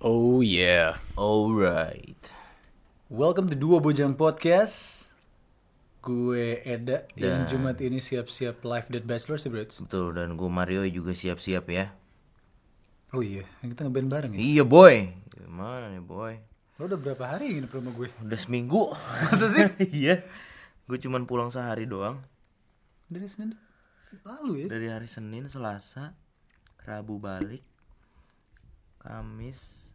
Oh yeah. Alright. Welcome to Dua Bujang Podcast. Gue Eda yang Dan- Jumat ini siap-siap live Dead Bachelor sih, Bro. Betul dan gue Mario juga siap-siap ya. Oh iya, kita ngeband bareng ya. Iya boy. Gimana nih boy? Lo udah berapa hari ini promo gue? Udah seminggu. Masa sih? iya. Gue cuman pulang sehari doang. Dari Senin lalu ya. Dari hari Senin, Selasa, Rabu balik, Kamis,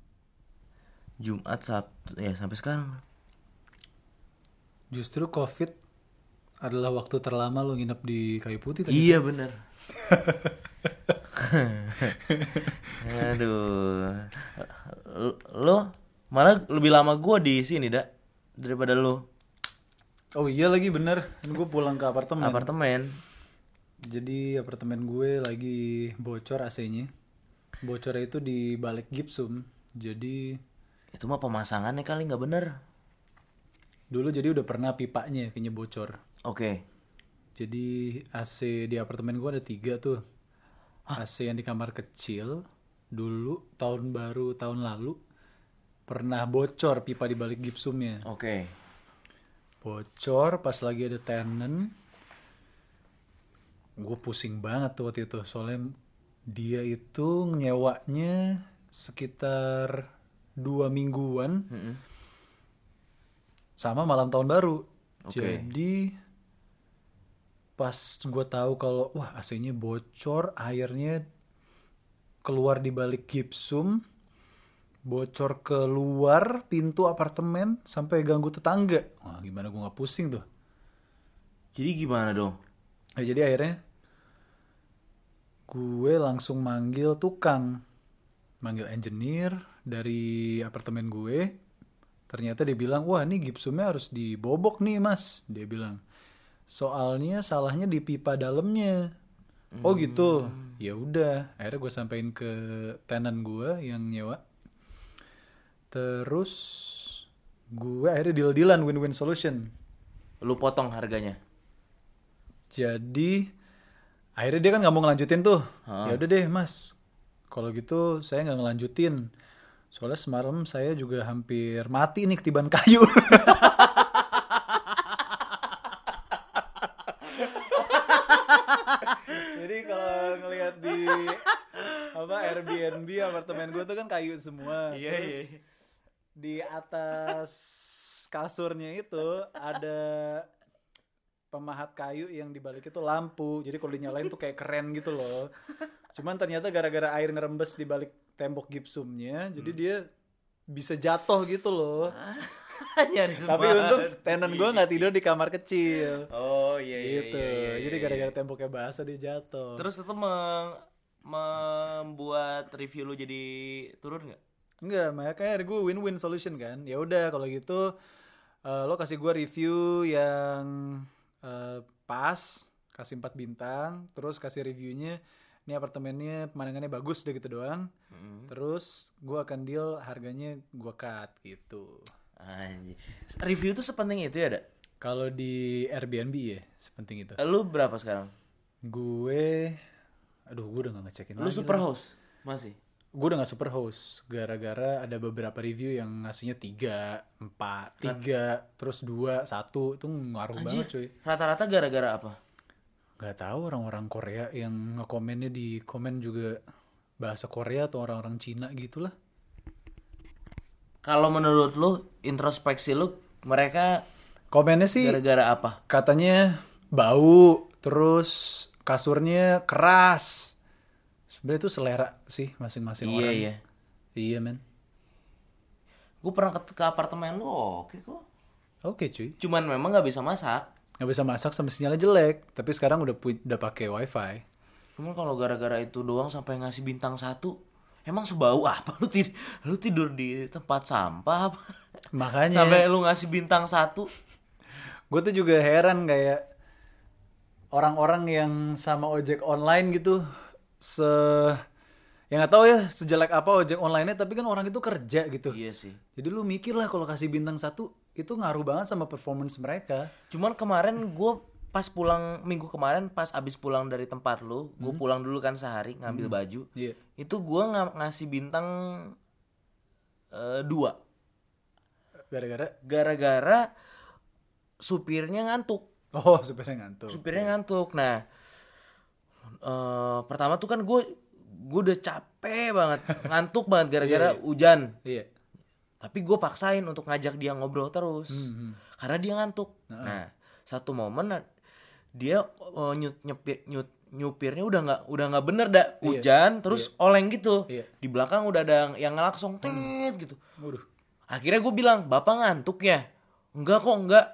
Jumat, Sabtu, ya sampai sekarang. Justru COVID adalah waktu terlama lo nginep di Kayu Putih tadi. Iya bener. Aduh. Lo malah lebih lama gue di sini dak daripada lo Oh iya lagi bener. Gue pulang ke apartemen. apartemen. Jadi apartemen gue lagi bocor AC-nya. Bocornya itu di balik gipsum. Jadi Itu mah pemasangannya kali nggak bener. dulu jadi udah pernah pipanya kayaknya bocor. Oke. Jadi AC di apartemen gue ada tiga tuh. AC yang di kamar kecil dulu tahun baru tahun lalu pernah bocor pipa di balik gipsumnya. Oke. Bocor pas lagi ada tenant. Gue pusing banget tuh waktu itu soalnya dia itu nyewanya sekitar dua mingguan Mm-mm. sama malam tahun baru. Oke. Jadi pas gue tahu kalau wah AC-nya bocor, airnya keluar di balik gipsum, bocor keluar pintu apartemen sampai ganggu tetangga. Wah gimana gue nggak pusing tuh. Jadi gimana dong? Nah, jadi akhirnya gue langsung manggil tukang, manggil engineer dari apartemen gue. Ternyata dia bilang, wah ini gipsumnya harus dibobok nih mas. Dia bilang, soalnya salahnya di pipa dalamnya. Oh gitu, ya udah. Akhirnya gue sampein ke tenan gue yang nyewa. Terus gue akhirnya deal-dealan win-win solution. Lu potong harganya. Jadi akhirnya dia kan nggak mau ngelanjutin tuh. Ya udah deh mas, kalau gitu saya nggak ngelanjutin. Soalnya semalam saya juga hampir mati nih ketiban kayu. Jadi kalau ngelihat di apa Airbnb apartemen gue tuh kan kayu semua. Iya, Terus iya. Di atas kasurnya itu ada pemahat kayu yang dibalik itu lampu. Jadi kalau dinyalain tuh kayak keren gitu loh. Cuman ternyata gara-gara air ngerembes di balik tembok gipsumnya, jadi Hmm. dia bisa jatuh gitu loh. Tapi untung tenan gue nggak tidur di kamar kecil. Oh iya iya gitu. iya, iya, jadi iya. gara-gara temboknya basah dia jatuh. Terus itu meng- membuat review lu jadi turun nggak? Enggak, makanya gue win-win solution kan. Ya udah kalau gitu eh, lo kasih gue review yang eh, pas, kasih 4 bintang, terus kasih reviewnya ini apartemennya pemandangannya bagus deh gitu doang. Mm. Terus gue akan deal harganya gue cut gitu. Anjir. Review itu sepenting itu ya, Dak? Kalau di Airbnb ya, sepenting itu. Lu berapa sekarang? Gue, aduh gue udah gak ngecekin Lu super host masih? Gue udah gak super host gara-gara ada beberapa review yang ngasihnya tiga, empat, tiga, terus dua, satu itu ngaruh banget cuy. Rata-rata gara-gara apa? Gak tahu orang-orang Korea yang ngekomennya di komen juga bahasa Korea atau orang-orang Cina gitulah. Kalau menurut lu introspeksi lu mereka Komennya sih gara-gara apa? katanya bau, terus kasurnya keras. Sebenarnya itu selera sih masing-masing Iya orang. iya. Iya men. Gue pernah ke, ke apartemen lu oke kok. Oke cuy. Cuman memang nggak bisa masak. Nggak bisa masak sama sinyalnya jelek. Tapi sekarang udah udah pakai wifi. Cuman kalau gara-gara itu doang sampai ngasih bintang satu, emang sebau apa lu tidur lu tidur di tempat sampah apa? Makanya sampai lu ngasih bintang satu? gue tuh juga heran kayak orang-orang yang sama ojek online gitu se yang nggak tahu ya sejelek apa ojek online-nya tapi kan orang itu kerja gitu. Iya sih. Jadi lu mikir lah kalau kasih bintang satu itu ngaruh banget sama performance mereka. Cuman kemarin gue pas pulang minggu kemarin pas abis pulang dari tempat lu, gue pulang dulu kan sehari ngambil baju. Iya. Itu gue nggak ngasih bintang eh, dua Gara-gara gara-gara supirnya ngantuk oh supirnya ngantuk. supirnya ngantuk nah eh, pertama tuh kan gue gue udah capek banget ngantuk banget gara-gara Iya, iya. hujan Iya. Tapi gue paksain untuk ngajak dia ngobrol terus. Hmm, karena dia ngantuk. Nah satu momen eh, dia eh, nyut nyepir nyut nyupirnya udah nggak udah nggak bener dah hujan terus oleng gitu. Iya. di belakang udah ada yang ngelaksong tet gitu. Waduh. akhirnya gue bilang bapak ngantuk ya? Enggak kok enggak.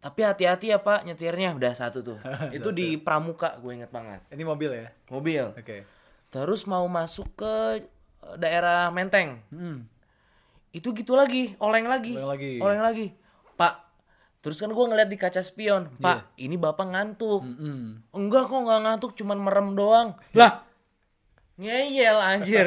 Tapi hati-hati ya pak nyetirnya. Udah satu tuh. Itu di pramuka gue inget banget. Ini mobil ya? mobil. Oke. terus mau masuk ke eh, daerah menteng. Hmm. Itu gitu lagi oleng lagi. Oleng lagi. oleng lagi. Pak terus kan gue ngeliat di kaca spion. Pak ini bapak ngantuk. Mm-mm. enggak kok nggak ngantuk cuman merem doang. Lah! Ngeyel anjir.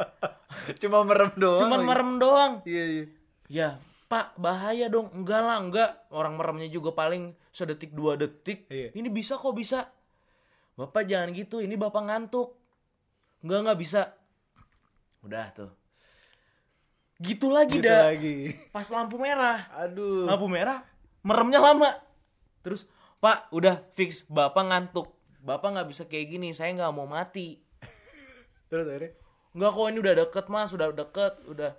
Cuma merem doang. cuman lagi. merem doang. Iya, iya. ya pak bahaya dong. Enggak lah enggak. Orang meremnya juga paling sedetik dua detik. Iya. ini bisa kok bisa. Bapak jangan gitu ini bapak ngantuk. Enggak nggak bisa. Udah tuh gitu lagi Gitu dah lagi. pas lampu merah. Aduh. lampu merah meremnya lama. Terus pak udah fix. Bapak ngantuk. Bapak nggak bisa kayak gini. Saya nggak mau mati. Terus akhirnya? Nggak kok ini udah deket mas. Udah deket udah.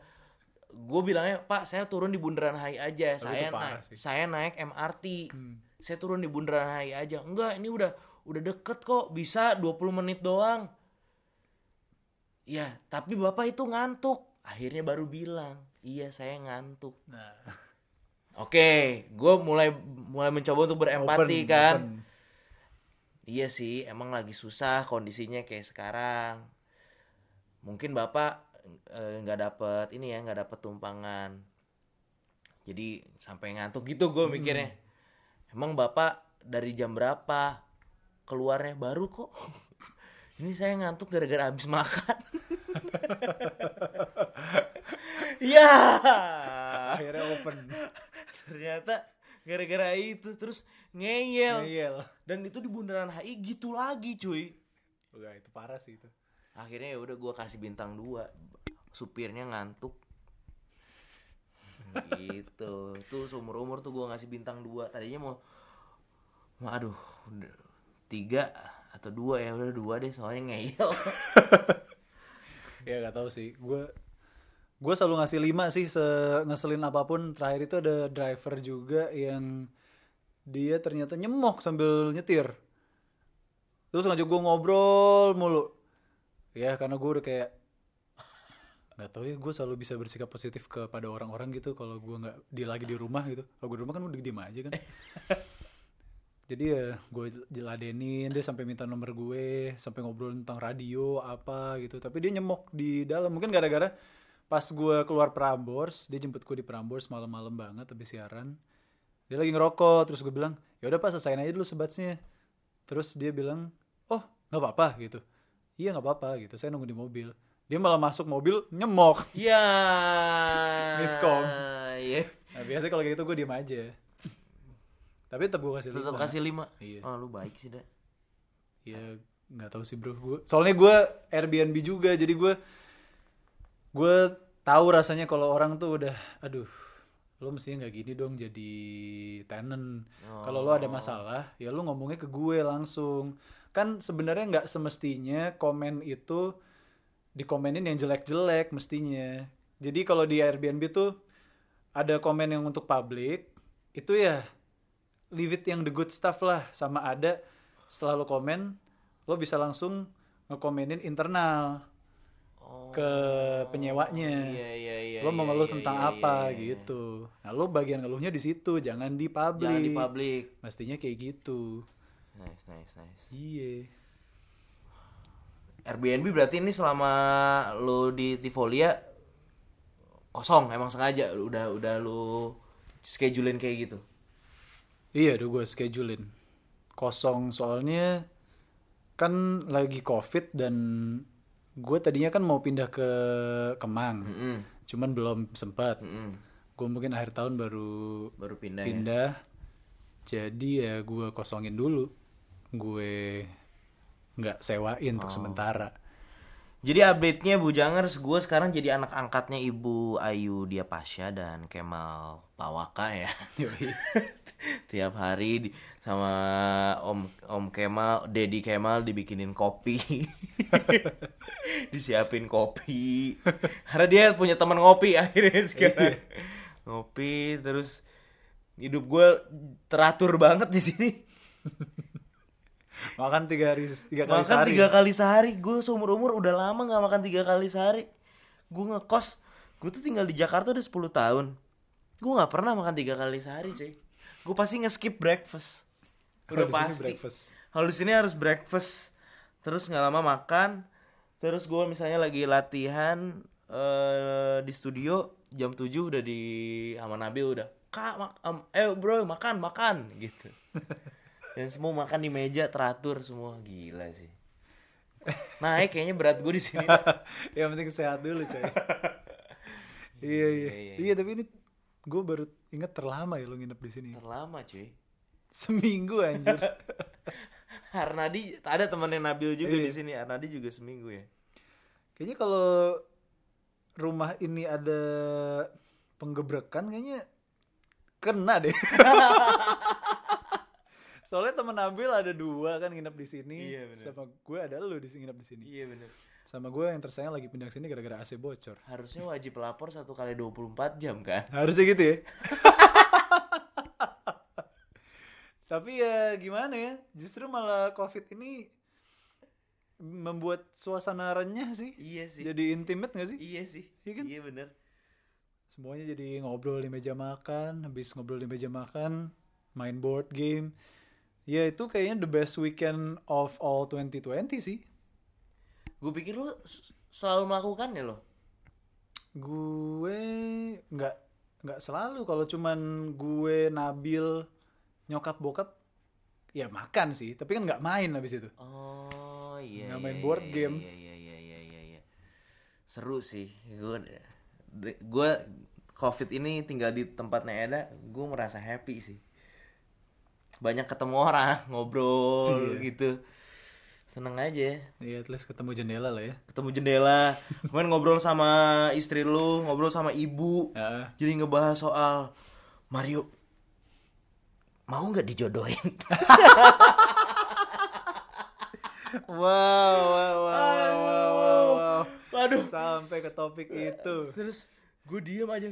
Gue bilangnya pak saya turun di bundaran HI aja. Tapi saya naik sih. Hmm. saya naik MRT saya turun di bundaran HI aja. Enggak ini udah udah deket kok. Bisa 20 menit doang. Ya tapi bapak itu ngantuk akhirnya baru bilang iya saya ngantuk nah, Oke, gue mulai mulai mencoba untuk berempati open, kan. open. Iya sih, emang lagi susah kondisinya kayak sekarang. Mungkin bapak eh, nggak dapet ini ya, nggak dapet tumpangan. Jadi sampai ngantuk gitu gue mikirnya. Emang bapak dari jam berapa keluarnya baru kok? ini saya ngantuk gara-gara habis makan. Ya. Akhirnya open. ternyata gara-gara itu terus ngeyel Ngeyel. dan itu di bundaran HI gitu lagi cuy Udah itu parah sih itu. akhirnya ya udah gua kasih bintang dua supirnya ngantuk gitu tuh seumur umur tuh gua ngasih bintang dua tadinya mau mau aduh tiga atau dua ya udah dua deh soalnya ngeyel Ya gak tahu sih. Gue gue selalu ngasih lima sih se ngeselin apa pun. Terakhir itu ada driver juga yang dia ternyata nyemok sambil nyetir. Terus ngajak gue ngobrol mulu. Ya karena gue udah kayak nggak tahu ya gue selalu bisa bersikap positif kepada orang-orang gitu kalau gue nggak di lagi di rumah gitu kalau gue di rumah kan udah diem aja kan jadi ya gue jeladenin dia sampai minta nomor gue sampai ngobrol tentang radio apa gitu. Tapi dia nyemok di dalam. Mungkin gara-gara pas gue keluar Prambors dia jemput gue di Prambors malam-malam banget habis siaran. Dia lagi ngerokok terus gue bilang ya udah pas selesaiin aja dulu sebatsnya. Terus dia bilang oh nggak apa-apa gitu. Iya nggak apa-apa gitu. Saya nunggu di mobil. Dia malah masuk mobil nyemok. Ya Miskom. iya. Nah, biasanya kalau kayak gitu gue diem aja tapi tetap gue kasih tetap lima. kasih lima? Iya. oh lu baik sih dah ya nggak tahu sih bro. Gue soalnya gue Airbnb juga jadi gue gue tahu rasanya kalau orang tuh udah aduh lo mestinya nggak gini dong jadi tenant. Kalau lo ada masalah ya lo ngomongnya ke gue langsung. Kan sebenarnya nggak semestinya komen itu dikomenin yang jelek-jelek mestinya. Jadi kalau di Airbnb tuh ada komen yang untuk publik itu ya leave it yang the good stuff lah. Sama ada setelah lo komen lo bisa langsung ngekomenin internal oh. ke penyewanya. Iya iya iya lo mau iya, ngeluh iya, tentang iya, apa iya, iya. gitu. Nah lo bagian ngeluhnya di situ jangan di publik jangan di publik mestinya kayak gitu. Nice nice nice. Iya. Airbnb berarti ini selama lu di Tivolia kosong emang sengaja? Udah udah lu schedulein kayak gitu iya udah gue schedulein kosong soalnya kan lagi covid dan gue tadinya kan mau pindah ke Kemang Mm-mm. cuman belum sempat Mm-mm. gue mungkin akhir tahun baru baru pindah ya pindah jadi ya gue kosongin dulu gue nggak sewain Oh. untuk sementara Jadi update-nya Bu Jangers, gue sekarang jadi anak angkatnya Ibu Ayu Dia Pasha dan Kemal Pawaka ya. Tiap hari di- sama Om Om Kemal, Dedi Kemal dibikinin kopi. Disiapin kopi. Karena dia punya teman ngopi akhirnya sekarang. ngopi terus hidup gue teratur banget di sini. Makan tiga hari tiga kali makan sehari. tiga kali sehari. Gue seumur umur udah lama nggak makan tiga kali sehari. Gue ngekos. Gue tuh tinggal di Jakarta udah 10 tahun. Gue nggak pernah makan tiga kali sehari cuy. Gue pasti nge-skip breakfast. Udah pasti. breakfast. kalau di sini harus breakfast. Terus nggak lama makan. Terus gue misalnya lagi latihan eh, di studio jam 7 udah di sama Nabil udah. Kak mak em, eh bro makan makan gitu dan semua makan di meja teratur semua gila sih naik kayaknya berat gue di sini Yang penting sehat dulu coy. iya, iya iya, iya. tapi ini gue baru inget terlama ya lo nginep di sini. terlama cuy Seminggu anjir. Arnadi ada temennya Nabil juga Iya. di sini Arnadi juga seminggu ya Kayaknya kalau rumah ini ada penggebrekan kayaknya kena deh. Soalnya temen Nabil ada dua kan nginep di sini. Iya, bener. Sama gue ada lu di sini nginep di sini. iya bener Sama gue yang tersayang lagi pindah sini gara-gara AC bocor. harusnya wajib lapor satu kali 24 jam kan Harusnya gitu ya. Tapi ya gimana ya? Justru malah COVID ini membuat suasana renyah sih. iya sih Jadi intimate gak sih? iya sih Iya kan? iya bener Semuanya jadi ngobrol di meja makan, habis ngobrol di meja makan, main board game. Ya itu kayaknya the best weekend of all 2020 sih. gue pikir lu selalu melakukannya loh Gue nggak nggak selalu kalau cuman gue Nabil nyokap bokap ya makan sih, tapi kan nggak main habis itu. oh iya Nggak iya, main board iya, game. iya iya iya iya iya iya. seru sih gue gue covid ini tinggal di tempatnya Eda gue merasa happy sih banyak ketemu orang ngobrol Iya. gitu. Seneng aja. Iya, at least ketemu jendela lah ya. ketemu jendela. Main ngobrol sama istri lu ngobrol sama ibu. Ya. jadi ngebahas soal Mario mau nggak dijodohin? Wow, wow, wow, wow, wow, wow, waduh Sampai ke topik itu. Terus gue diem aja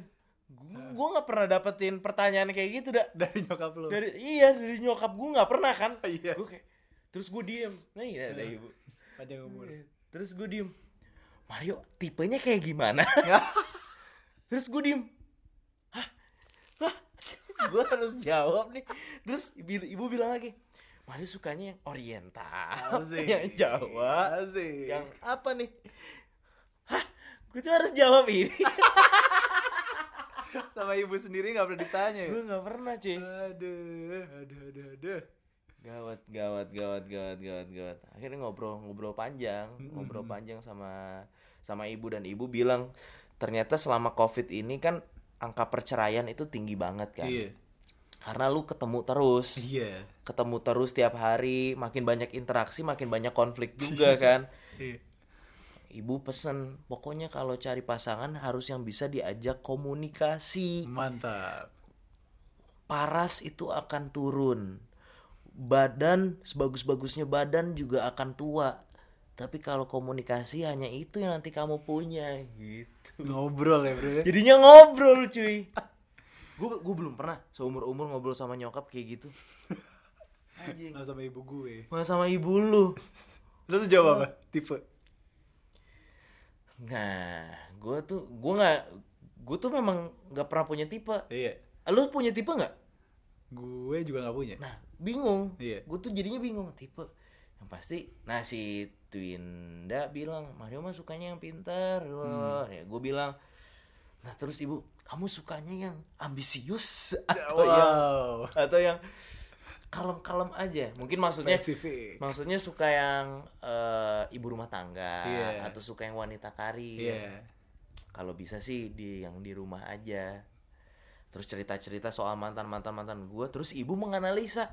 gue nggak pernah dapetin pertanyaan kayak gitu dah dari nyokap lu. dari iya dari nyokap gue nggak pernah kan? Iya. gue kayak terus gue diem. Nah iya ada ibu. Panjang umur. terus gue diem. Mario tipenya kayak gimana? Terus gue diem. Hah? Hah? Gue harus jawab nih. Terus ibu, ibu bilang lagi Mario sukanya yang oriental. Asik. yang Jawa. Asik. yang apa nih? Hah? Gue tuh harus jawab ini sama ibu sendiri nggak pernah ditanya ya? gue nggak pernah cuy Aduh, aduh, aduh, aduh. gawat gawat gawat gawat gawat gawat akhirnya ngobrol ngobrol panjang ngobrol panjang sama sama ibu dan ibu bilang ternyata selama covid ini kan angka perceraian itu tinggi banget kan Iya. karena lu ketemu terus Iya. ketemu terus tiap hari makin banyak interaksi makin banyak konflik juga kan Iya. Ibu pesen pokoknya kalau cari pasangan harus yang bisa diajak komunikasi Mantap. paras itu akan turun. Badan sebagus-bagusnya badan juga akan tua. Tapi kalau komunikasi hanya itu yang nanti kamu punya gitu. Ngobrol ya, Bro. ya? Jadinya ngobrol, cuy. Gue gue belum pernah seumur umur ngobrol sama nyokap kayak gitu. Anjing. Sama ibu gue. Malah sama ibu lu. Lu tuh jawab apa? Tipe. Nah, gue tuh gue nggak gue tuh memang nggak pernah punya tipe. Iya. Lu punya tipe nggak? Gue juga nggak punya. Nah, bingung. Iya. Gue tuh jadinya bingung tipe. Yang pasti, nah si Twinda bilang Mario mah sukanya yang pintar. Wah, Ya, gue bilang, nah terus ibu, kamu sukanya yang ambisius atau yang wow. atau yang kalem-kalem aja. Mungkin maksudnya maksudnya suka yang eh, ibu rumah tangga Iya. atau suka yang wanita karir. Iya. Kalau bisa sih di yang di rumah aja. Terus cerita-cerita soal mantan-mantan mantan gue. Terus ibu menganalisa,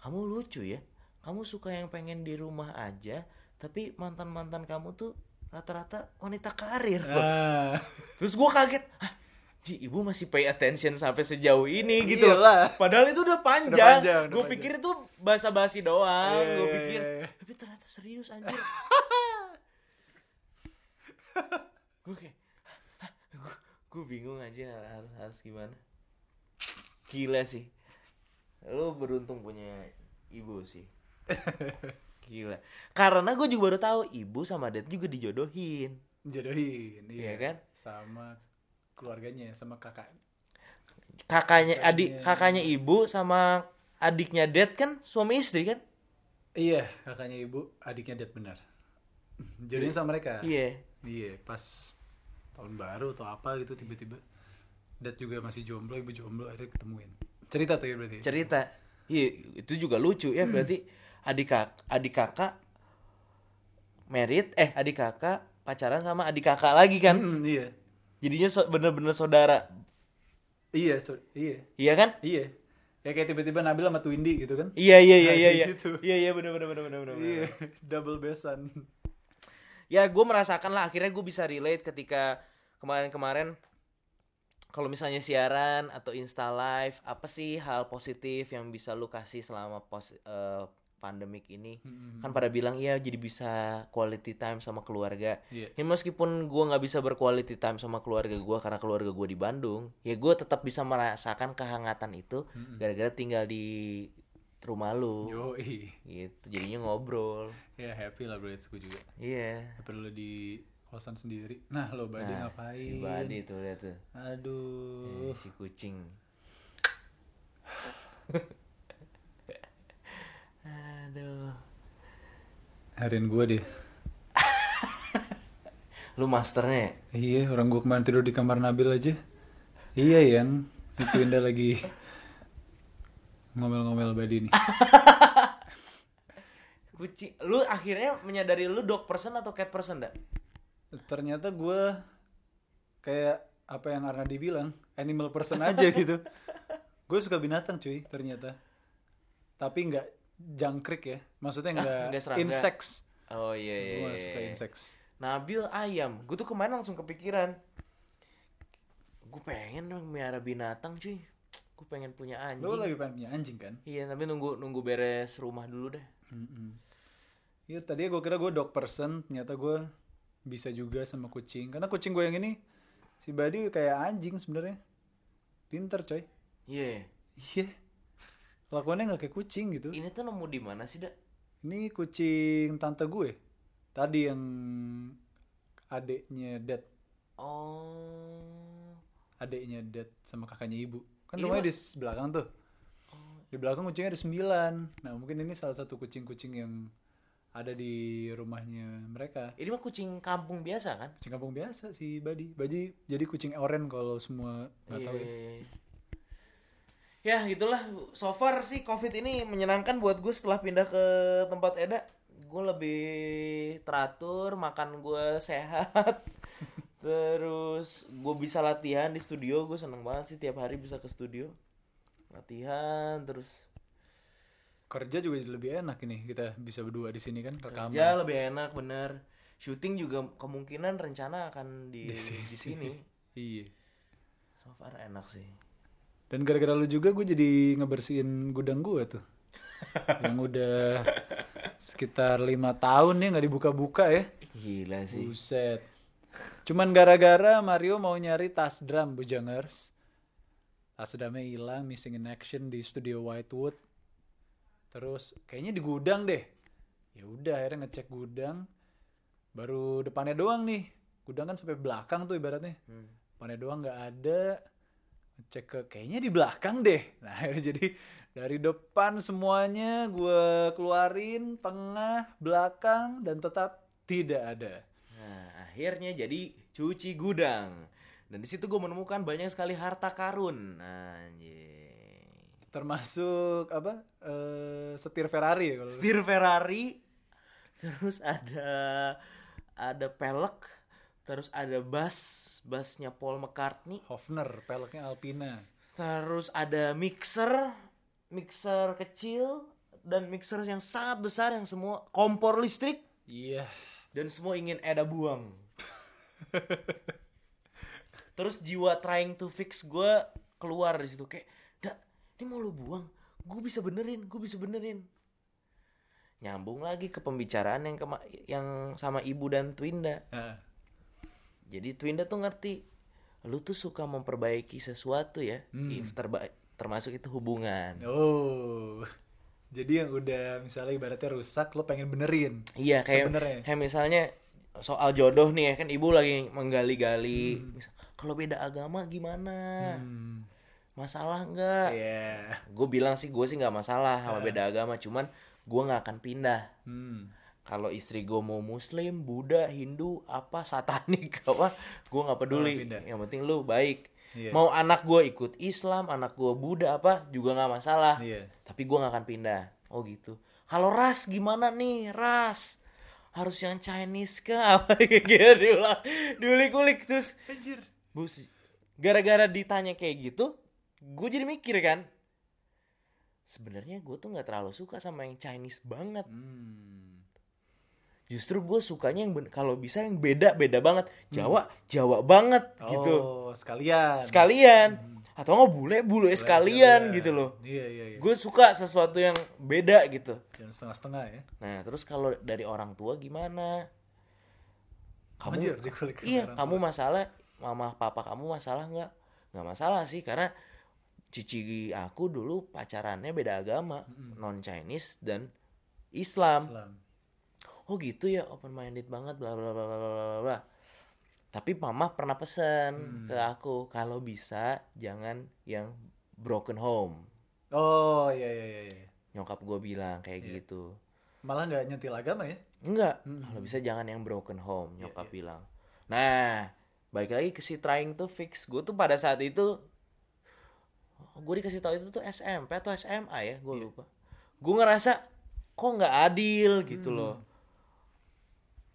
kamu lucu ya. Kamu suka yang pengen di rumah aja, tapi mantan-mantan kamu tuh rata-rata wanita karir. Ah, Terus gue kaget, Hah, Ji, ibu masih pay attention sampai sejauh ini gitu. Iyalah. Padahal itu udah panjang. Udah panjang, gue pikir itu basa-basi doang. Iya, gue iya, pikir, iya, iya. tapi ternyata serius anjir. gue kayak, gue bingung anjir harus harus gimana. Gila sih. Lu beruntung punya ibu sih. Gila. Karena gue juga baru tahu ibu sama dad juga dijodohin. jodohin, Iya kan? Sama keluarganya, sama kakak. kakaknya adik Kakaknya. kakaknya ibu sama adiknya dad kan suami istri kan Iya, kakaknya ibu, adiknya Dad benar. Jodohin sama mereka. iya Iya, pas tahun baru atau apa gitu tiba-tiba. Dad juga masih jomblo, ibu jomblo, akhirnya ketemuin. Cerita tuh ya berarti. cerita iya itu juga lucu ya berarti adik kak adik kakak merit eh adik kakak pacaran sama adik kakak lagi kan Mm, iya. Jadinya so- bener-bener saudara Iya, so, iya. iya kan Iya. Ya kayak tiba-tiba Nabil sama Twindy gitu kan. iya iya iya Nah, iya iya gitu. iya iya bener bener bener bener bener Iya, double besan. ya gue merasakan lah akhirnya gue bisa relate ketika kemarin-kemarin kalau misalnya siaran atau insta live apa sih hal positif yang bisa lu kasih selama pos eh, pandemik ini Mm-mm. kan pada bilang iya jadi bisa quality time sama keluarga Iya. ya meskipun gua nggak bisa berquality time sama keluarga gua karena keluarga gua di Bandung ya gue tetap bisa merasakan kehangatan itu Mm-mm. gara-gara tinggal di rumah lu Yoi. gitu jadinya ngobrol Ya happy lah bro, gue juga. iya Happy lu di kosan sendiri. Nah, lo Badi Nah, ngapain? si Badi tuh lihat tuh Aduh. Eh, si kucing aduh Harian gue deh. lu masternya ya? Iya, orang gue kemarin tidur di kamar Nabil aja. Iya yang itu Indah lagi ngomel-ngomel Badi nih. kucing lu akhirnya menyadari lu dog person atau cat person dak Ternyata gue kayak apa yang Arnadi bilang, animal person aja gitu. Gue suka binatang cuy ternyata. Tapi nggak jangkrik ya. Maksudnya nggak nggak serangga. insects. oh iya iya, Gue iya, suka iya. insects. Nabil ayam. Gue tuh kemarin langsung kepikiran. Gue pengen dong miara binatang cuy. Gue pengen punya anjing. Lo lagi pengen punya anjing kan? Iya tapi nunggu nunggu beres rumah dulu deh. Mm-mm. Iya tadi gue kira gue dog person, ternyata gue bisa juga sama kucing. Karena kucing gue yang ini si Badi kayak anjing sebenarnya. Pinter coy. Iya. Iya. Kelakuannya nggak kayak kucing gitu. Ini tuh nemu di mana sih dak? Ini kucing tante gue. Tadi yang adeknya dad, Oh. adeknya dad sama kakaknya ibu. Kan Ini rumahnya mah- di belakang tuh. Di belakang kucingnya ada sembilan. Nah mungkin ini salah satu kucing-kucing yang ada di rumahnya mereka. Ini mah kucing kampung biasa kan? Kucing kampung biasa si Badi. Badi jadi kucing oren kalau semua nggak tahu ya. Ya gitulah. So far sih COVID ini menyenangkan buat gue setelah pindah ke tempat Eda. Gue lebih teratur, makan gue sehat. Terus gue bisa latihan di studio. Gue seneng banget sih tiap hari bisa ke studio. Latihan terus Kerja juga lebih enak ini kita bisa berdua di sini kan rekaman. kerja lebih enak bener. Syuting juga kemungkinan rencana akan di Di sini. di sini. Iya. So far enak sih. Dan gara-gara lu juga gue jadi ngebersihin gudang gue tuh. yang udah sekitar lima tahun nih nggak dibuka-buka ya. Gila sih. Buset. Cuman gara-gara Mario mau nyari tas drum Bujangers. Tas drumnya hilang, missing in action di studio Whitewood. Terus kayaknya di gudang deh. Ya udah akhirnya ngecek gudang. Baru depannya doang nih. Gudang kan sampai belakang tuh ibaratnya. Hmm. Depannya doang nggak ada. Ngecek ke kayaknya di belakang deh. Nah jadi dari depan semuanya gue keluarin tengah, belakang dan tetap tidak ada. Nah, akhirnya jadi cuci gudang. Dan di situ gue menemukan banyak sekali harta karun. Anjing. termasuk apa eh, setir Ferrari ya kalau Setir Ferrari, terus ada ada pelek, terus ada bass, bassnya Paul McCartney, Hofner peleknya Alpina terus ada mixer, mixer kecil dan mixer yang sangat besar yang semua kompor listrik. iya dan semua ingin Eda buang. Terus jiwa trying to fix gue keluar dari situ kayak, "Dak, ini mau lu buang, gue bisa benerin, gue bisa benerin." Nyambung lagi ke pembicaraan yang kema- yang sama ibu dan Twinda. Ah. Jadi Twinda tuh ngerti, lu tuh suka memperbaiki sesuatu ya, if terba- termasuk itu hubungan. Oh. Jadi yang udah misalnya ibaratnya rusak lo pengen benerin. Iya kayak Sebenarnya. kayak misalnya soal jodoh nih ya kan ibu lagi menggali-gali. Misal, Kalau beda agama gimana? Hmm. Masalah nggak? Iya. Gue bilang sih gue sih nggak masalah sama beda agama, cuman gue nggak akan pindah. Hmm. Kalau istri gue mau Muslim, Buddha, Hindu, apa satanik apa, gue nggak peduli. Yang penting lu baik. Iya. Mau anak gue ikut Islam, anak gue Buddha apa juga nggak masalah. Iya. Tapi gue nggak akan pindah. Oh gitu. Kalau ras gimana nih ras? Harus yang Chinese kah? Apa gitu diulang, diulik-ulik terus. Anjir. Bus, gara-gara ditanya kayak gitu, gue jadi mikir kan. Sebenarnya gue tuh nggak terlalu suka sama yang Chinese banget. Hmm. Justru gue sukanya yang kalau bisa yang beda beda banget. Jawa Jawa banget gitu. Oh, sekalian. Sekalian. Atau nggak bule bule sekalian gitu loh. Iya, iya, iya. Gue suka sesuatu yang beda gitu. Jangan setengah-setengah ya. Nah, terus kalau dari orang tua gimana? Kamu Anjir, Iya, kamu masalah mama papa kamu masalah nggak? Nggak masalah sih karena cici aku dulu pacarannya beda agama, non Chinese dan Islam. Islam. Oh gitu ya, open minded banget bla bla bla bla bla bla, bla. Tapi mama pernah pesen ke aku kalau bisa jangan yang broken home. Oh, iya, iya, iya. iya. Nyokap gue bilang kayak gitu. Malah nggak nyentil agama ya? Enggak, kalau bisa jangan yang broken home, nyokap bilang. Nah, balik lagi ke si trying to fix. Gue tuh pada saat itu, gue dikasih tahu itu tuh SMP atau SMA ya, gue lupa. Gue ngerasa kok nggak adil gitu loh.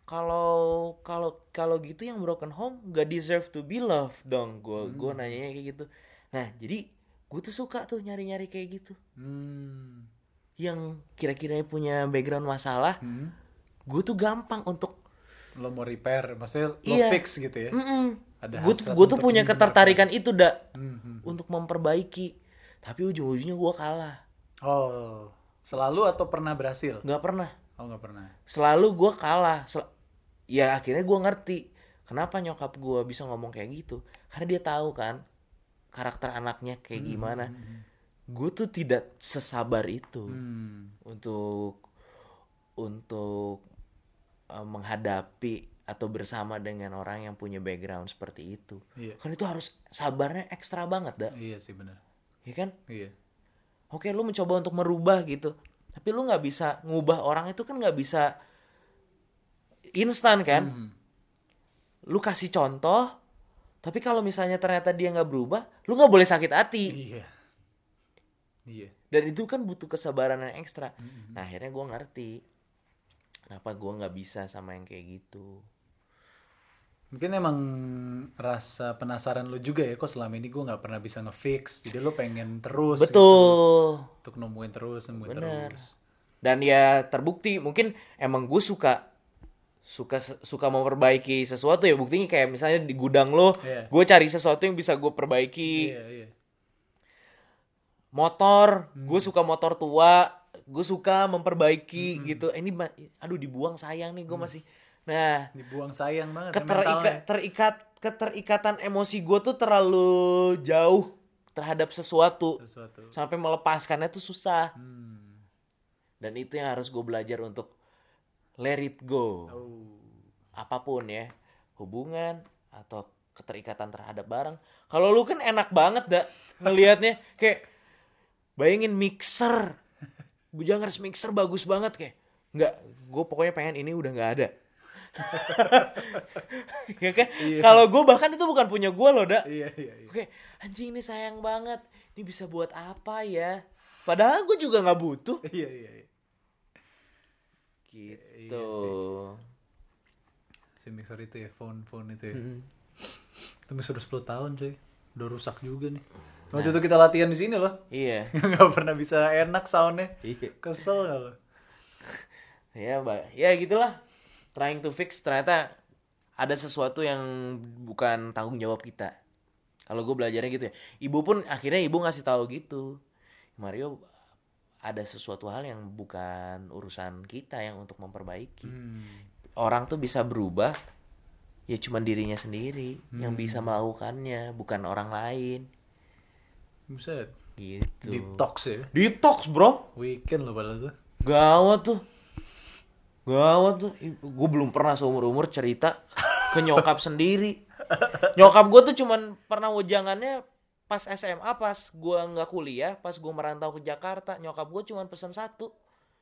Kalau kalau kalau gitu yang broken home gak deserve to be loved dong. Gue gue nanyanya kayak gitu. Nah, jadi gue tuh suka tuh nyari-nyari kayak gitu. Hmm. Yang kira-kira punya background masalah, Hmm. gue tuh gampang untuk Lo mau repair, maksudnya lo Iya. fix gitu ya? Ada gue hasrat gue tuh punya ketertarikan itu dak Hmm, hmm. untuk memperbaiki tapi ujung-ujungnya gue kalah Oh, selalu atau pernah berhasil? nggak pernah Oh, nggak pernah. selalu gue kalah Sel- ya akhirnya gue ngerti kenapa nyokap gue bisa ngomong kayak gitu karena dia tahu kan karakter anaknya kayak gimana gue tuh tidak sesabar itu Hmm. untuk untuk uh, menghadapi atau bersama dengan orang yang punya background seperti itu Iya. kan itu harus sabarnya ekstra banget dak Iya sih benar. ya kan Iya. oke lu mencoba untuk merubah gitu tapi lu nggak bisa ngubah orang itu kan nggak bisa instan kan Hmm. lu kasih contoh tapi kalau misalnya ternyata dia nggak berubah lu nggak boleh sakit hati Iya. Iya. dan itu kan butuh kesabaran yang ekstra nah akhirnya gue ngerti kenapa gue nggak bisa sama yang kayak gitu Mungkin emang rasa penasaran lu juga ya kok selama ini gue nggak pernah bisa ngefix. Jadi lu pengen terus gitu. betul untuk nemuin terus, nemuin Bener. terus. dan ya terbukti mungkin emang gue suka suka suka memperbaiki sesuatu ya buktinya kayak misalnya di gudang lo Iya. gue cari sesuatu yang bisa gue perbaiki Iya, iya. motor Hmm. gue suka motor tua gue suka memperbaiki gitu Eh, ini aduh dibuang sayang nih Hmm. gue masih nah Dibuang sayang banget ya keterika, mentalnya. terikat keterikatan emosi gue tuh terlalu jauh terhadap sesuatu Sesuatu. sampai melepaskannya tuh susah Hmm. dan itu yang harus gue belajar untuk let it go Oh. apa pun ya hubungan atau keterikatan terhadap barang kalau lu kan enak banget dah ngelihatnya kayak bayangin mixer Bujangers mixer bagus banget kayak nggak gue pokoknya pengen ini udah nggak ada ya kan kalau gue bahkan itu bukan punya gue loh dak Iya, iya, iya. Oke, anjing ini sayang banget. Ini bisa buat apa ya? Padahal gue juga nggak butuh. Iya, iya, iya. Gitu. Si mixer itu ya, phone-phone itu ya. Mm. Itu mixer udah 10 tahun coy. Udah rusak juga nih. Waktu itu kita latihan di sini loh. Iya. Nggak pernah bisa enak soundnya. Iya. Kesel gak lo? Ya, Mbak. Ya gitulah. trying to fix ternyata ada sesuatu yang bukan tanggung jawab kita kalau gue belajarnya gitu ya ibu pun akhirnya ibu ngasih tahu gitu Mario ada sesuatu hal yang bukan urusan kita yang untuk memperbaiki Hmm. orang tuh bisa berubah ya cuman dirinya sendiri yang bisa melakukannya bukan orang lain Buset. gitu Deep talks ya. Deep talks, bro Weekend loh padahal tuh. Gawat tuh. Gawat tuh. Gue belum pernah seumur-umur cerita ke nyokap sendiri. Nyokap gue tuh cuman pernah wejangannya pas SMA, pas gue nggak kuliah, pas gue merantau ke Jakarta. Nyokap gue cuman pesan satu.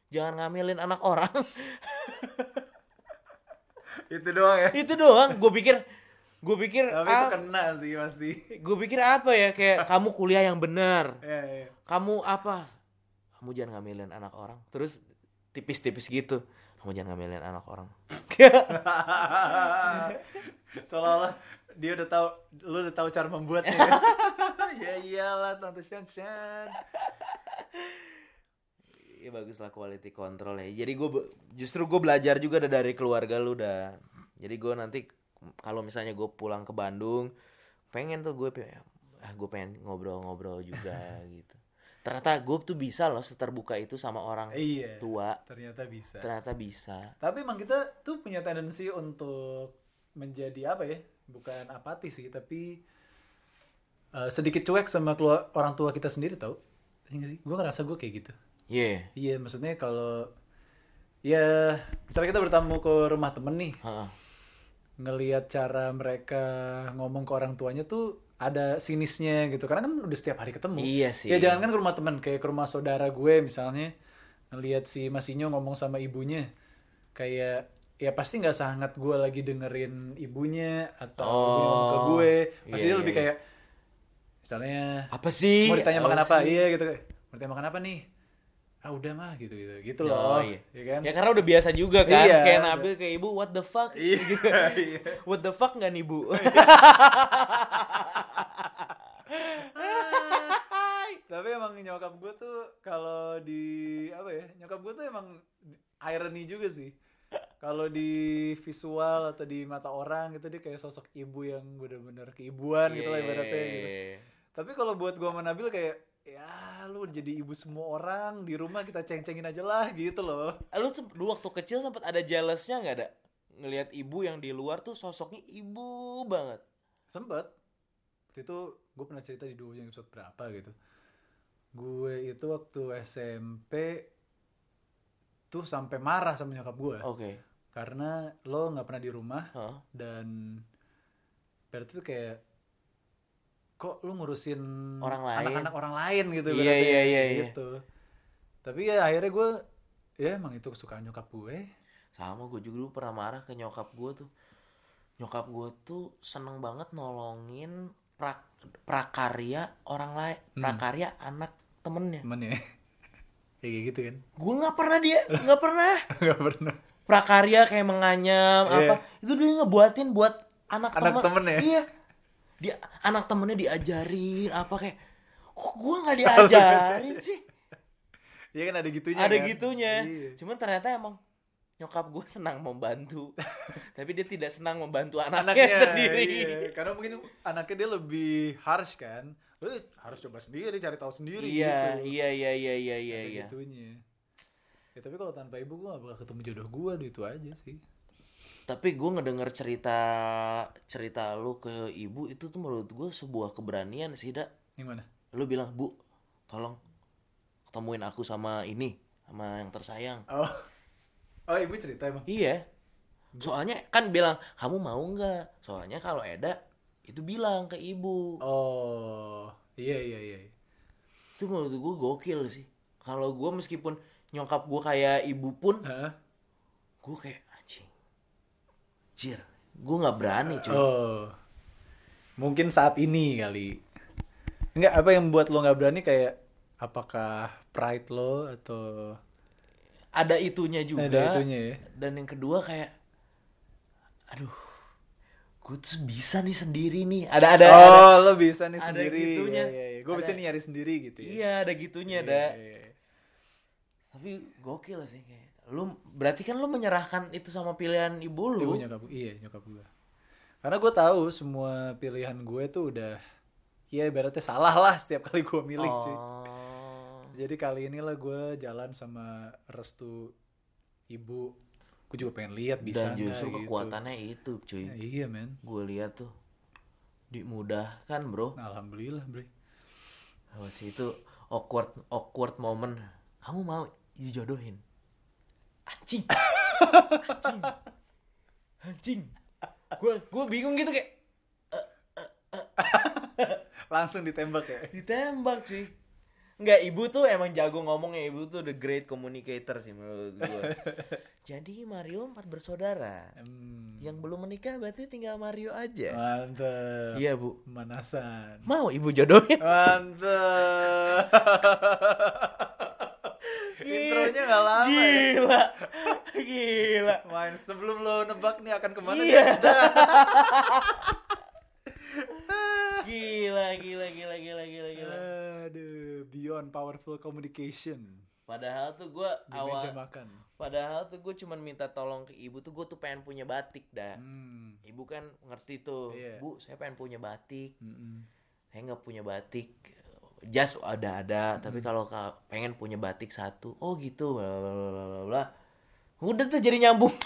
Jangan ngamilin anak orang. Itu doang ya. Itu doang. Gue pikir, gue pikir, Tapi itu ah, kena sih pasti. gue pikir apa ya kayak kamu kuliah yang benar. Iya, iya. Kamu apa? Kamu jangan ngamilin anak orang. Terus tipis-tipis gitu. Kamu jangan ngamilin anak orang. Seolah-olah dia udah tahu lu udah tahu cara membuatnya. kan? Ya iyalah tante Shan Shan. Iya bagus lah quality control ya. Jadi gue justru gue belajar juga dari keluarga lu dah. Jadi gue nanti kalau misalnya gue pulang ke Bandung, pengen tuh gue ah gue pengen ngobrol-ngobrol juga gitu. Ternyata gue tuh bisa loh seterbuka itu sama orang Iya. tua. Ternyata bisa. Ternyata bisa. Tapi emang kita tuh punya tendensi untuk menjadi apa ya? Bukan apatis sih, tapi eh, sedikit cuek sama keluar orang tua kita sendiri tau. Iya? Gue ngerasa gue kayak gitu. Iya. Iya, maksudnya kalau ya misalnya kita bertamu ke rumah temen nih, Heeh. ngelihat cara mereka ngomong ke orang tuanya tuh ada sinisnya gitu. Karena kan udah setiap hari ketemu. Iya sih. Ya jangan kan ke rumah temen, kayak ke rumah saudara gue misalnya ngelihat si Masinyo ngomong sama ibunya, kayak ya pasti nggak sangat gue lagi dengerin ibunya atau ibunya ngomong ke Oh, gue, pasti iya, dia iya, lebih iya. kayak misalnya Apa sih? mau ditanya makan apa, sih? iya gitu, mau ditanya makan apa nih, ah udah mah gitu gitu, gitu loh, Oh, iya. ya kan? Ya karena udah biasa juga kan Iya. Kayak Nabil kayak ibu What the fuck Iya, Gitu. iya. What the fuck gak nih bu Tapi emang nyokap gue tuh kalau di apa ya? Nyokap gue tuh emang irony juga sih. Kalau di visual atau di mata orang gitu dia kayak sosok ibu yang bener-bener keibuan gitu lah ibaratnya gitu. Tapi kalau buat gue sama Nabil kayak ya lu jadi ibu semua orang di rumah kita ceng-cengin aja lah gitu loh. Lu tuh dulu waktu kecil sempat ada jealousnya nggak ada ngelihat ibu yang di luar tuh sosoknya ibu banget Sempet. Waktu itu gue pernah cerita di dua episode berapa gitu. Gue itu waktu SMP tuh sampai marah sama nyokap gue. oke karena lo nggak pernah di rumah Hah? dan berarti tuh kayak kok lu ngurusin Orang lain. anak-anak orang lain gitu Iya, berarti, iya, iya, iya. gitu. Tapi ya akhirnya gue ya emang itu kesukaan nyokap gue. Sama gue juga dulu pernah marah ke nyokap gue tuh. Nyokap gue tuh seneng banget nolongin pra- prakarya orang lain Hmm. prakarya anak temennya. Temen ya ya kayak gitu kan. Gue nggak pernah dia nggak pernah. Nggak pernah. Prakarya kayak menganyam Iya. apa. Itu dia ngebuatin buat anak, Anak temen. temen ya? iya dia anak temennya diajarin apa kayak kok gue nggak diajarin sih? Iya kan ada gitunya ada kan? gitunya. Iya. cuman ternyata emang nyokap gue senang membantu. Tapi dia tidak senang membantu anaknya, anaknya sendiri. Iya. karena mungkin anaknya dia lebih harsh kan? Lu harus coba sendiri cari tahu sendiri iya gitu. iya iya iya iya iya Ada iya. gitunya. Ya tapi kalau tanpa ibu gue gak bakal ketemu jodoh gue itu aja sih tapi gue ngedenger cerita cerita lu ke ibu itu tuh menurut gue sebuah keberanian sih dak. Yang mana lu bilang bu tolong ketemuin aku sama ini sama yang tersayang. Oh. Oh ibu cerita emang? Iya. Soalnya kan bilang kamu mau nggak? Soalnya kalau Eda itu bilang ke ibu. Oh iya iya iya. Itu menurut gue gokil sih. Kalau gue meskipun nyokap gue kayak ibu pun Hah? gue kayak jir gue nggak berani cuy. Oh. Mungkin saat ini kali. Enggak, apa yang buat lo nggak berani kayak apakah pride lo atau? Ada itunya juga. ada itunya ya. Dan yang kedua kayak aduh gue tuh bisa nih sendiri nih. Ada ada oh ada- lo bisa nih ada sendiri. gitunya. Iya, iya, iya. gue bisa nih nyari sendiri gitu ya. Iya ada gitunya Iya, ada iya, iya. tapi gokil sih kayak lu berarti kan lu menyerahkan itu sama pilihan ibu lu. Ibu nyokap iya nyokap gue. Karena gue tahu semua pilihan gue tuh udah ya ibaratnya salah lah setiap kali gue milih cuy. Oh. Jadi kali inilah gue jalan sama restu ibu. Gue juga pengen lihat bisa Dan justru nggak gitu. kekuatannya itu, cuy. Ya, iya men. Gue lihat tuh dimudahkan, Bro. Alhamdulillah bre. Waktu itu awkward awkward moment. Kamu mau dijodohin? Anjing. Anjing. Anjing. Gue gue bingung gitu kayak Langsung ditembak ya. ditembak cuy. Enggak, ibu tuh emang jago ngomongnya. Ibu tuh the great communicator sih menurut gue. Jadi Mario empat bersaudara. Hmm, Yang belum menikah berarti tinggal Mario aja. mantep. Iya, Bu. Manasan. Mau ibu jodohin? Mantep. Intronya gak lama ya. Gila. Gila. Main sebelum lo nebak nih akan ke mana Iya. Gila, gila, gila, gila, gila, gila. Aduh, beyond powerful communication Padahal tuh gue awal, makan. padahal tuh gue cuman minta tolong ke ibu tuh gue tuh pengen punya batik dah. Hmm. Ibu kan ngerti tuh, Iya. bu saya pengen punya batik. Mm-mm. Saya nggak punya batik. Jas ada ada, tapi kalau ka- pengen punya batik satu, oh gitu, bla bla bla bla, bla bla. Udah tuh jadi nyambung.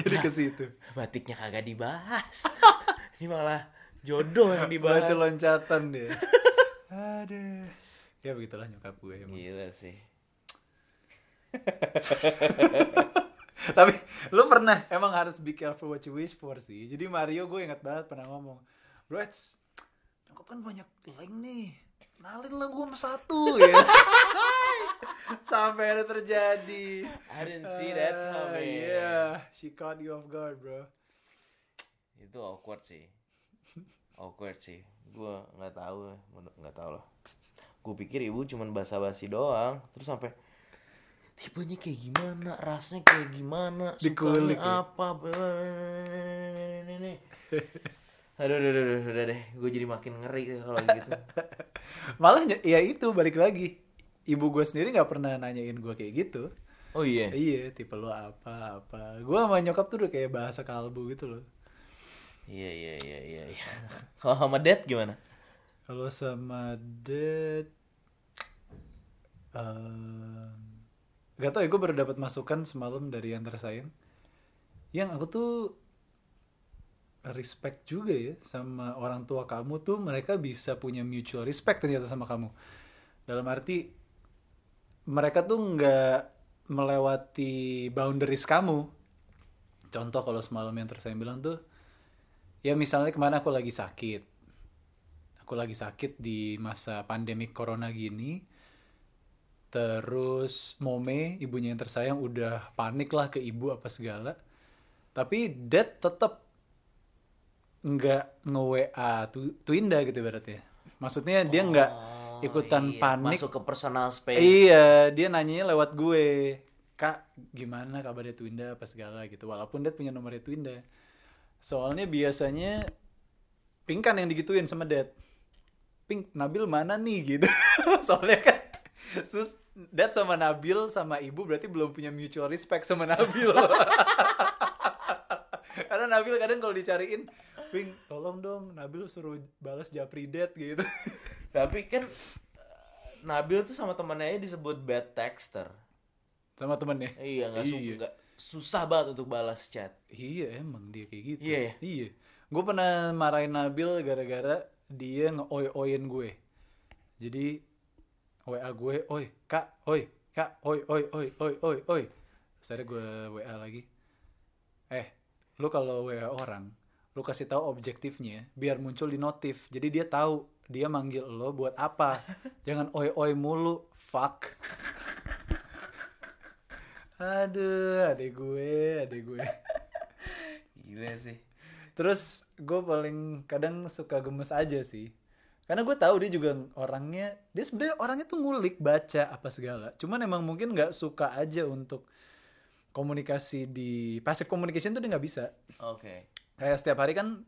Jadi ke situ. Batiknya kagak dibahas. Ini malah jodoh yang dibahas. Batu loncatan dia. Aduh. Ya begitulah nyokap gue emang. Gila sih. Tapi lu pernah emang harus be careful what you wish for sih. Jadi Mario gue ingat banget pernah ngomong, Bro, nyokap kan banyak link nih. Kenalin lah gue sama satu ya. Sampai ada terjadi. I didn't see that Ah, coming. yeah, she caught you off guard, bro. Itu awkward sih. Awkward sih. Gua nggak tahu, nggak tahu lah. Gue pikir ibu cuman basa-basi doang, terus sampai tipenya kayak gimana, rasnya kayak gimana, sukanya ya? apa, ini Aduh, aduh, aduh, aduh, udah deh, gue jadi makin ngeri kalau gitu. Malah ya itu balik lagi. Ibu gue sendiri nggak pernah nanyain gue kayak gitu. Oh iya, Iya, tipe lo apa apa. Gue sama nyokap tuh udah kayak bahasa kalbu gitu loh. iya, iya, iya, iya. iya. Kalau sama dad gimana? Kalau sama dad, em, gak tau ya gue baru dapat masukan semalam dari yang tersayang. Yang aku tuh respect juga ya sama orang tua kamu tuh mereka bisa punya mutual respect ternyata sama kamu. Dalam arti mereka tuh nggak melewati boundaries kamu. Contoh kalau semalam yang tersayang bilang tuh, ya misalnya ke mana aku lagi sakit, aku lagi sakit di masa pandemi corona gini terus Mome ibunya yang tersayang udah panik lah ke ibu apa segala tapi dad tetap nggak nge WA tu Twinda gitu berarti. Maksudnya dia nggak Oh, ikutan iya, panik. Masuk ke personal space. iya dia nanyanya lewat gue. Kak gimana kabarnya Twinda apa segala gitu. Walaupun dad punya nomornya Twinda soalnya biasanya Pink kan yang digituin sama dad. Pink Nabil mana nih? gitu. Soalnya kan sus dad sama Nabil sama ibu berarti belum punya mutual respect sama Nabil. Karena Nabil kadang kalau dicariin Pink tolong dong Nabil suruh balas japri dad gitu Tapi kan eh, Nabil tuh sama temennya disebut bad texter. sama temennya Iya, su- Iya. nggak- susah banget untuk balas chat. Iya emang dia kayak gitu. Iya ya? Iya. Gue pernah marahin Nabil gara-gara dia nge-oi-oin gue. Jadi WA gue, oi kak, oi kak, oi oi oi oi oi oi. Terus gue WA lagi. Eh, lu kalau WA orang, lu kasih tahu objektifnya biar muncul di notif. Jadi dia tahu dia manggil lo buat apa. Jangan oi oi mulu, fuck. Aduh, adek gue, adek gue. Gila sih. Terus gue paling kadang suka gemes aja sih. Karena gue tahu dia juga orangnya, dia sebenarnya orangnya tuh ngulik, baca apa segala. Cuman emang mungkin nggak suka aja untuk komunikasi di passive communication tuh dia nggak bisa. Oke. Kayak setiap hari kan,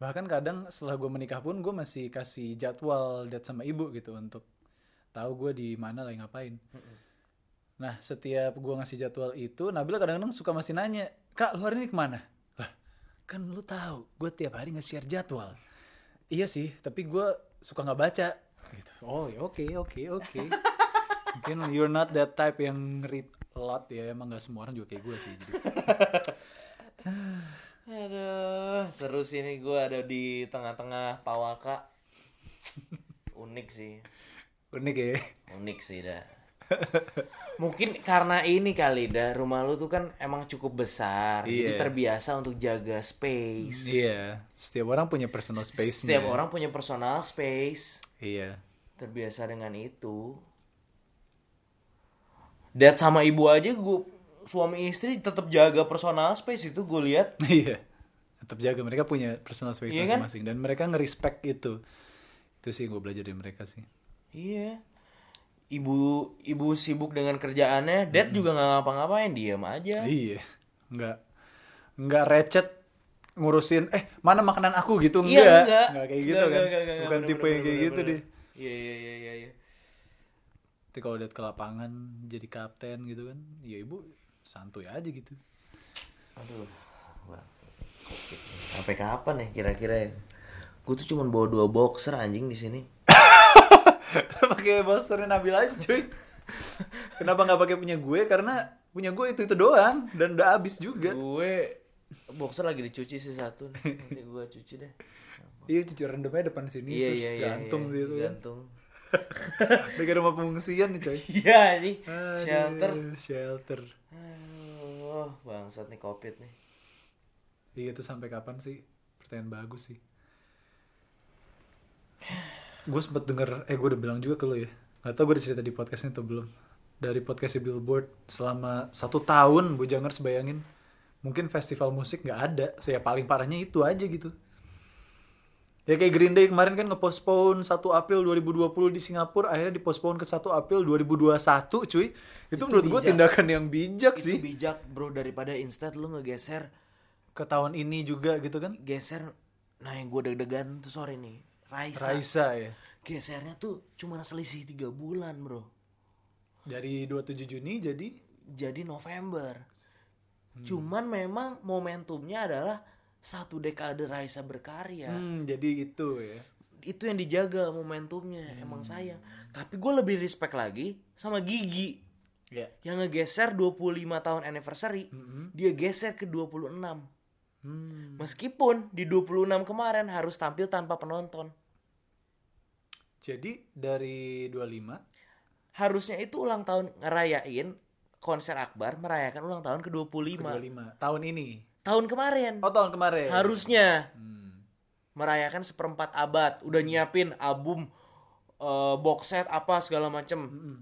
bahkan kadang setelah gue menikah pun gue masih kasih jadwal date sama ibu gitu untuk tahu gue di mana lagi ngapain. Nah, setiap gua ngasih jadwal itu, Nabila kadang-kadang suka masih nanya, Kak, lu hari ini ke mana? Lah, kan lu tahu, gue tiap hari nge-share jadwal. Iya sih, tapi gua suka nggak baca. Gitu. Oh, ya oke, oke, oke. Mungkin you're not that type yang read a lot ya, emang nggak semua orang juga kayak gue sih. Jadi. Aduh, seru sih nih gue ada di tengah-tengah Pawaka. Unik sih. Unik ya. Unik sih dah. Mungkin karena ini kali dah rumah lu tuh kan emang cukup besar, jadi Iya. terbiasa untuk jaga space. Iya, setiap orang punya personal space Setiap orang punya personal space, Iya. terbiasa dengan itu. Dad sama ibu aja gue suami istri tetap jaga personal space itu gue lihat. Iya. Tetap jaga mereka punya personal space Iya kan? masing-masing dan mereka nge-respect itu. Itu sih gue belajar dari mereka sih. Iya. Ibu ibu sibuk dengan kerjaannya, dad juga nggak ngapa-ngapain, diam aja. Iya. Nggak nggak recet ngurusin eh mana makanan aku gitu Iya, enggak. enggak. Enggak kayak gitu Enggak, kan. enggak, enggak, enggak, Bukan tipe yang kayak gitu deh. Iya iya iya iya iya. Tapi kalau lihat ke lapangan jadi kapten gitu kan, ya ibu santuy aja gitu. Aduh, nih. Sampai kapan ya kira-kira ya? Gue tuh cuma bawa dua boxer anjing di sini. pakai boxernya Nabil aja cuy. Kenapa nggak pakai punya gue? Karena punya gue itu itu doang dan udah habis juga. Gue boxer lagi dicuci sih satu. Nanti gue cuci deh. Iya cuci rendemnya depan sini Iya terus iya iya. gantung iya, gitu kan. Gantung. Dekat rumah pengungsian nih coy. Iya. Aduh, Shelter. Shelter. Aduh, bangsat nih covid nih. Iya itu sampai kapan sih? Pertanyaan bagus sih. Gue sempet denger, eh gue udah bilang juga ke lo ya. Gak tau gue udah cerita di podcastnya atau belum. Dari podcastnya Billboard selama satu tahun, Bojangers bayangin. Mungkin festival musik gak ada. Saya paling parahnya itu aja gitu. Ya kayak Green Day kemarin kan nge-postpone 1 April 2020 di Singapura, akhirnya di-postpone ke 1 April 2021 cuy. Itu, menurut gue tindakan yang bijak Itu sih. bijak bro daripada instead lu ngegeser Ke tahun ini juga gitu kan. geser nah yang gue deg-degan tuh sorry nih Raisa, Raisa ya. gesernya tuh cuma selisih tiga bulan bro Dari 27 Juni jadi jadi November cuman memang momentumnya adalah satu dekade Raisa berkarya hmm, jadi itu ya. itu yang dijaga momentumnya emang sayang tapi gue lebih respect lagi sama Gigi Ya. yang ngegeser 25 tahun anniversary Mm-mm. dia geser ke 26 Hmm. meskipun di 26 kemarin harus tampil tanpa penonton Jadi dari 25 harusnya itu ulang tahun ngerayain konser Akbar merayakan ulang tahun ke 25 ke 25 tahun ini. Tahun kemarin Oh tahun kemarin. harusnya Hmm. merayakan seperempat abad udah nyiapin album eh, box set apa segala macem Mm-mm.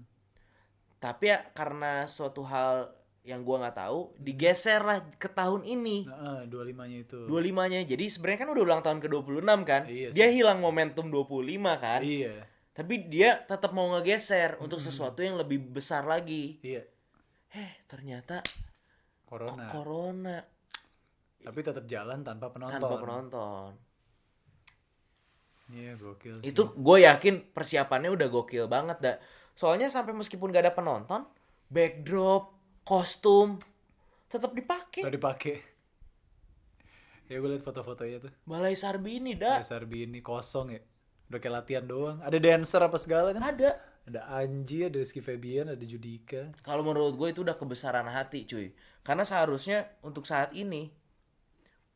tapi ya karena suatu hal yang gua nggak tahu digeser lah ke tahun ini Nah, 25-nya itu. 25-nya jadi sebenarnya kan udah ulang tahun ke 26 kan Iya sih. dia hilang momentum 25 kan Iya. tapi dia tetap mau ngegeser untuk sesuatu yang lebih besar lagi Iya. eh ternyata Corona. corona Tapi tetap jalan tanpa penonton. tanpa penonton Iya, gokil sih. itu gue yakin persiapannya udah gokil banget dah soalnya sampai meskipun gak ada penonton backdrop kostum tetap dipakai Tadi dipakai. Ya gue liat foto-fotonya tuh. balai Sarbini dah Dasar bini kosong ya. Udah kayak latihan doang. Ada dancer apa segala kan? ada Ada Anji, ada Rizky Febian, ada Judika. kalau menurut gue itu udah kebesaran hati cuy karena seharusnya untuk saat ini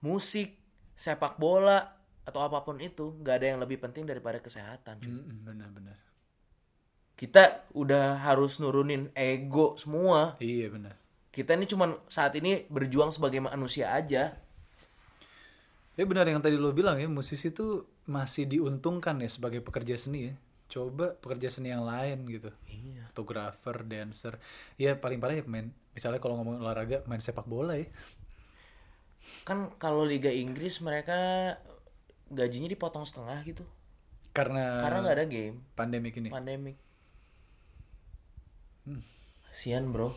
musik sepak bola atau apa pun itu nggak ada yang lebih penting daripada kesehatan. Mm-mm, Benar-benar. kita udah harus nurunin ego semua Iya benar. kita ini cuman saat ini berjuang sebagai manusia aja Ya benar yang tadi lo bilang ya, musisi itu masih diuntungkan ya sebagai pekerja seni ya. Coba pekerja seni yang lain gitu. iya Fotografer, dancer. Ya paling parah ya main, misalnya kalau ngomong olahraga, main sepak bola ya. Kan kalau Liga Inggris mereka gajinya dipotong setengah gitu Karena, karena nggak ada game pandemik ini. pandemik Sian bro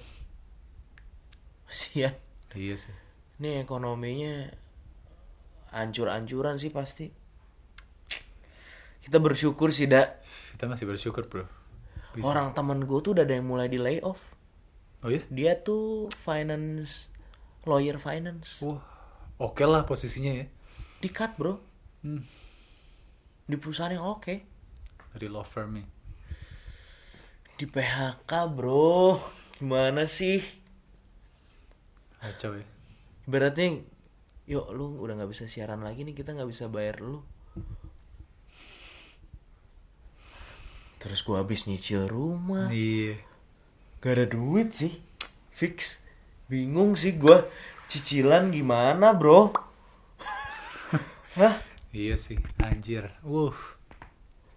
Sian Iya sih. Ini ekonominya Ancur-ancuran sih pasti Kita bersyukur sih dak Kita masih bersyukur bro. Bisa. Orang temen gue tuh udah ada yang mulai di layoff Oh ya? Dia tuh finance lawyer finance. Wah, oke lah posisinya ya. Di cut, Bro. Hmm. Di perusahaan yang oke. Dari law firm nih. Di PHK, Bro. Gimana sih? Kacau ya. Ibaratnya yuk lu udah nggak bisa siaran lagi nih kita nggak bisa bayar lu terus gua habis nyicil rumah Iya. gak ada duit sih fix bingung sih gua cicilan gimana bro Hah? Iya sih, anjir. Wuh.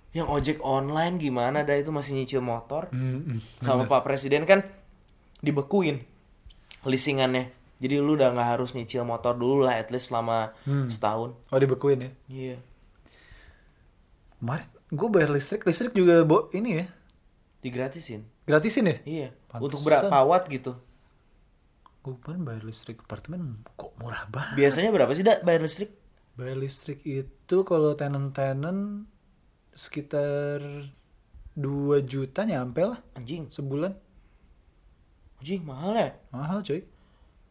yang ojek online gimana dah itu masih nyicil motor Mm-mm. sama Pak Presiden kan dibekuin leasingannya jadi lu udah nggak harus nyicil motor dulu lah at least selama Hmm. setahun Oh dibekuin ya. iya Kemarin gue bayar listrik, listrik juga bo ini ya. digratisin Gratisin ya? Iya. Pantesan. Untuk berapa watt gitu? Gue kemarin bayar listrik apartemen kok murah banget. Biasanya berapa sih dak bayar listrik? Bayar listrik itu kalau tenant-tenant sekitar 2 juta nyampe lah Anjing, sebulan. anjing mahal ya. Mahal coy.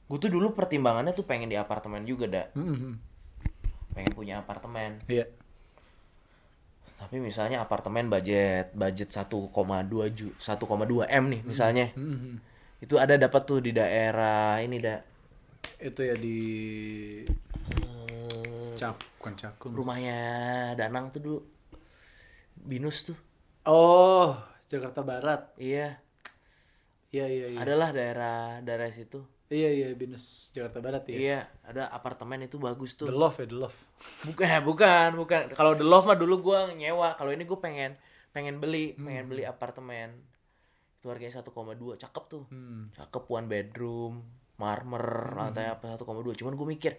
Gue tuh dulu pertimbangannya tuh pengen di apartemen juga dak. Mm-mm. Pengen punya apartemen. Iya. Tapi misalnya apartemen budget budget 1,2 ju 1,2 m nih misalnya. Mm-mm. Itu ada dapat tuh di daerah ini dak. Itu ya di Cap, bukan Cakung. Rumahnya Danang tuh dulu. Binus tuh. Oh, Jakarta Barat. Iya. Iya iya iya. Adalah daerah daerah situ. Iya iya Binus Jakarta Barat ya. Iya, ada apartemen itu bagus tuh. The Love ya The Love. Bukan, bukan, bukan. Kalau The Love mah dulu gua nyewa. Kalau ini gue pengen pengen beli, pengen beli apartemen. Itu harganya 1,2, cakep tuh. Hmm. Cakep one bedroom, marmer, lantai apa 1,2. Cuman gue mikir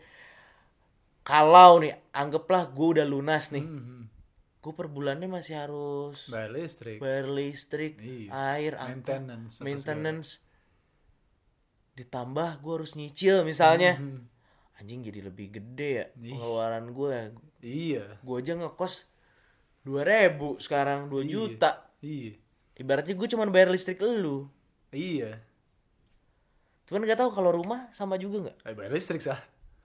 kalau nih anggaplah gue udah lunas nih. Hmm. Gue per bulannya masih harus Bayar listrik. bayar listrik, Iya. air, Maintenance. apa maintenance. Ditambah gue harus nyicil misalnya. segala. Hmm. Anjing jadi lebih gede ya Ih. pengeluaran gue. Iya. gue aja ngekos 2000 sekarang 2 Iya. juta Iya. Ibaratnya gue cuma bayar listrik lu Iya. cuman nggak tahu kalau rumah sama juga nggak Eh, bayar listrik sah.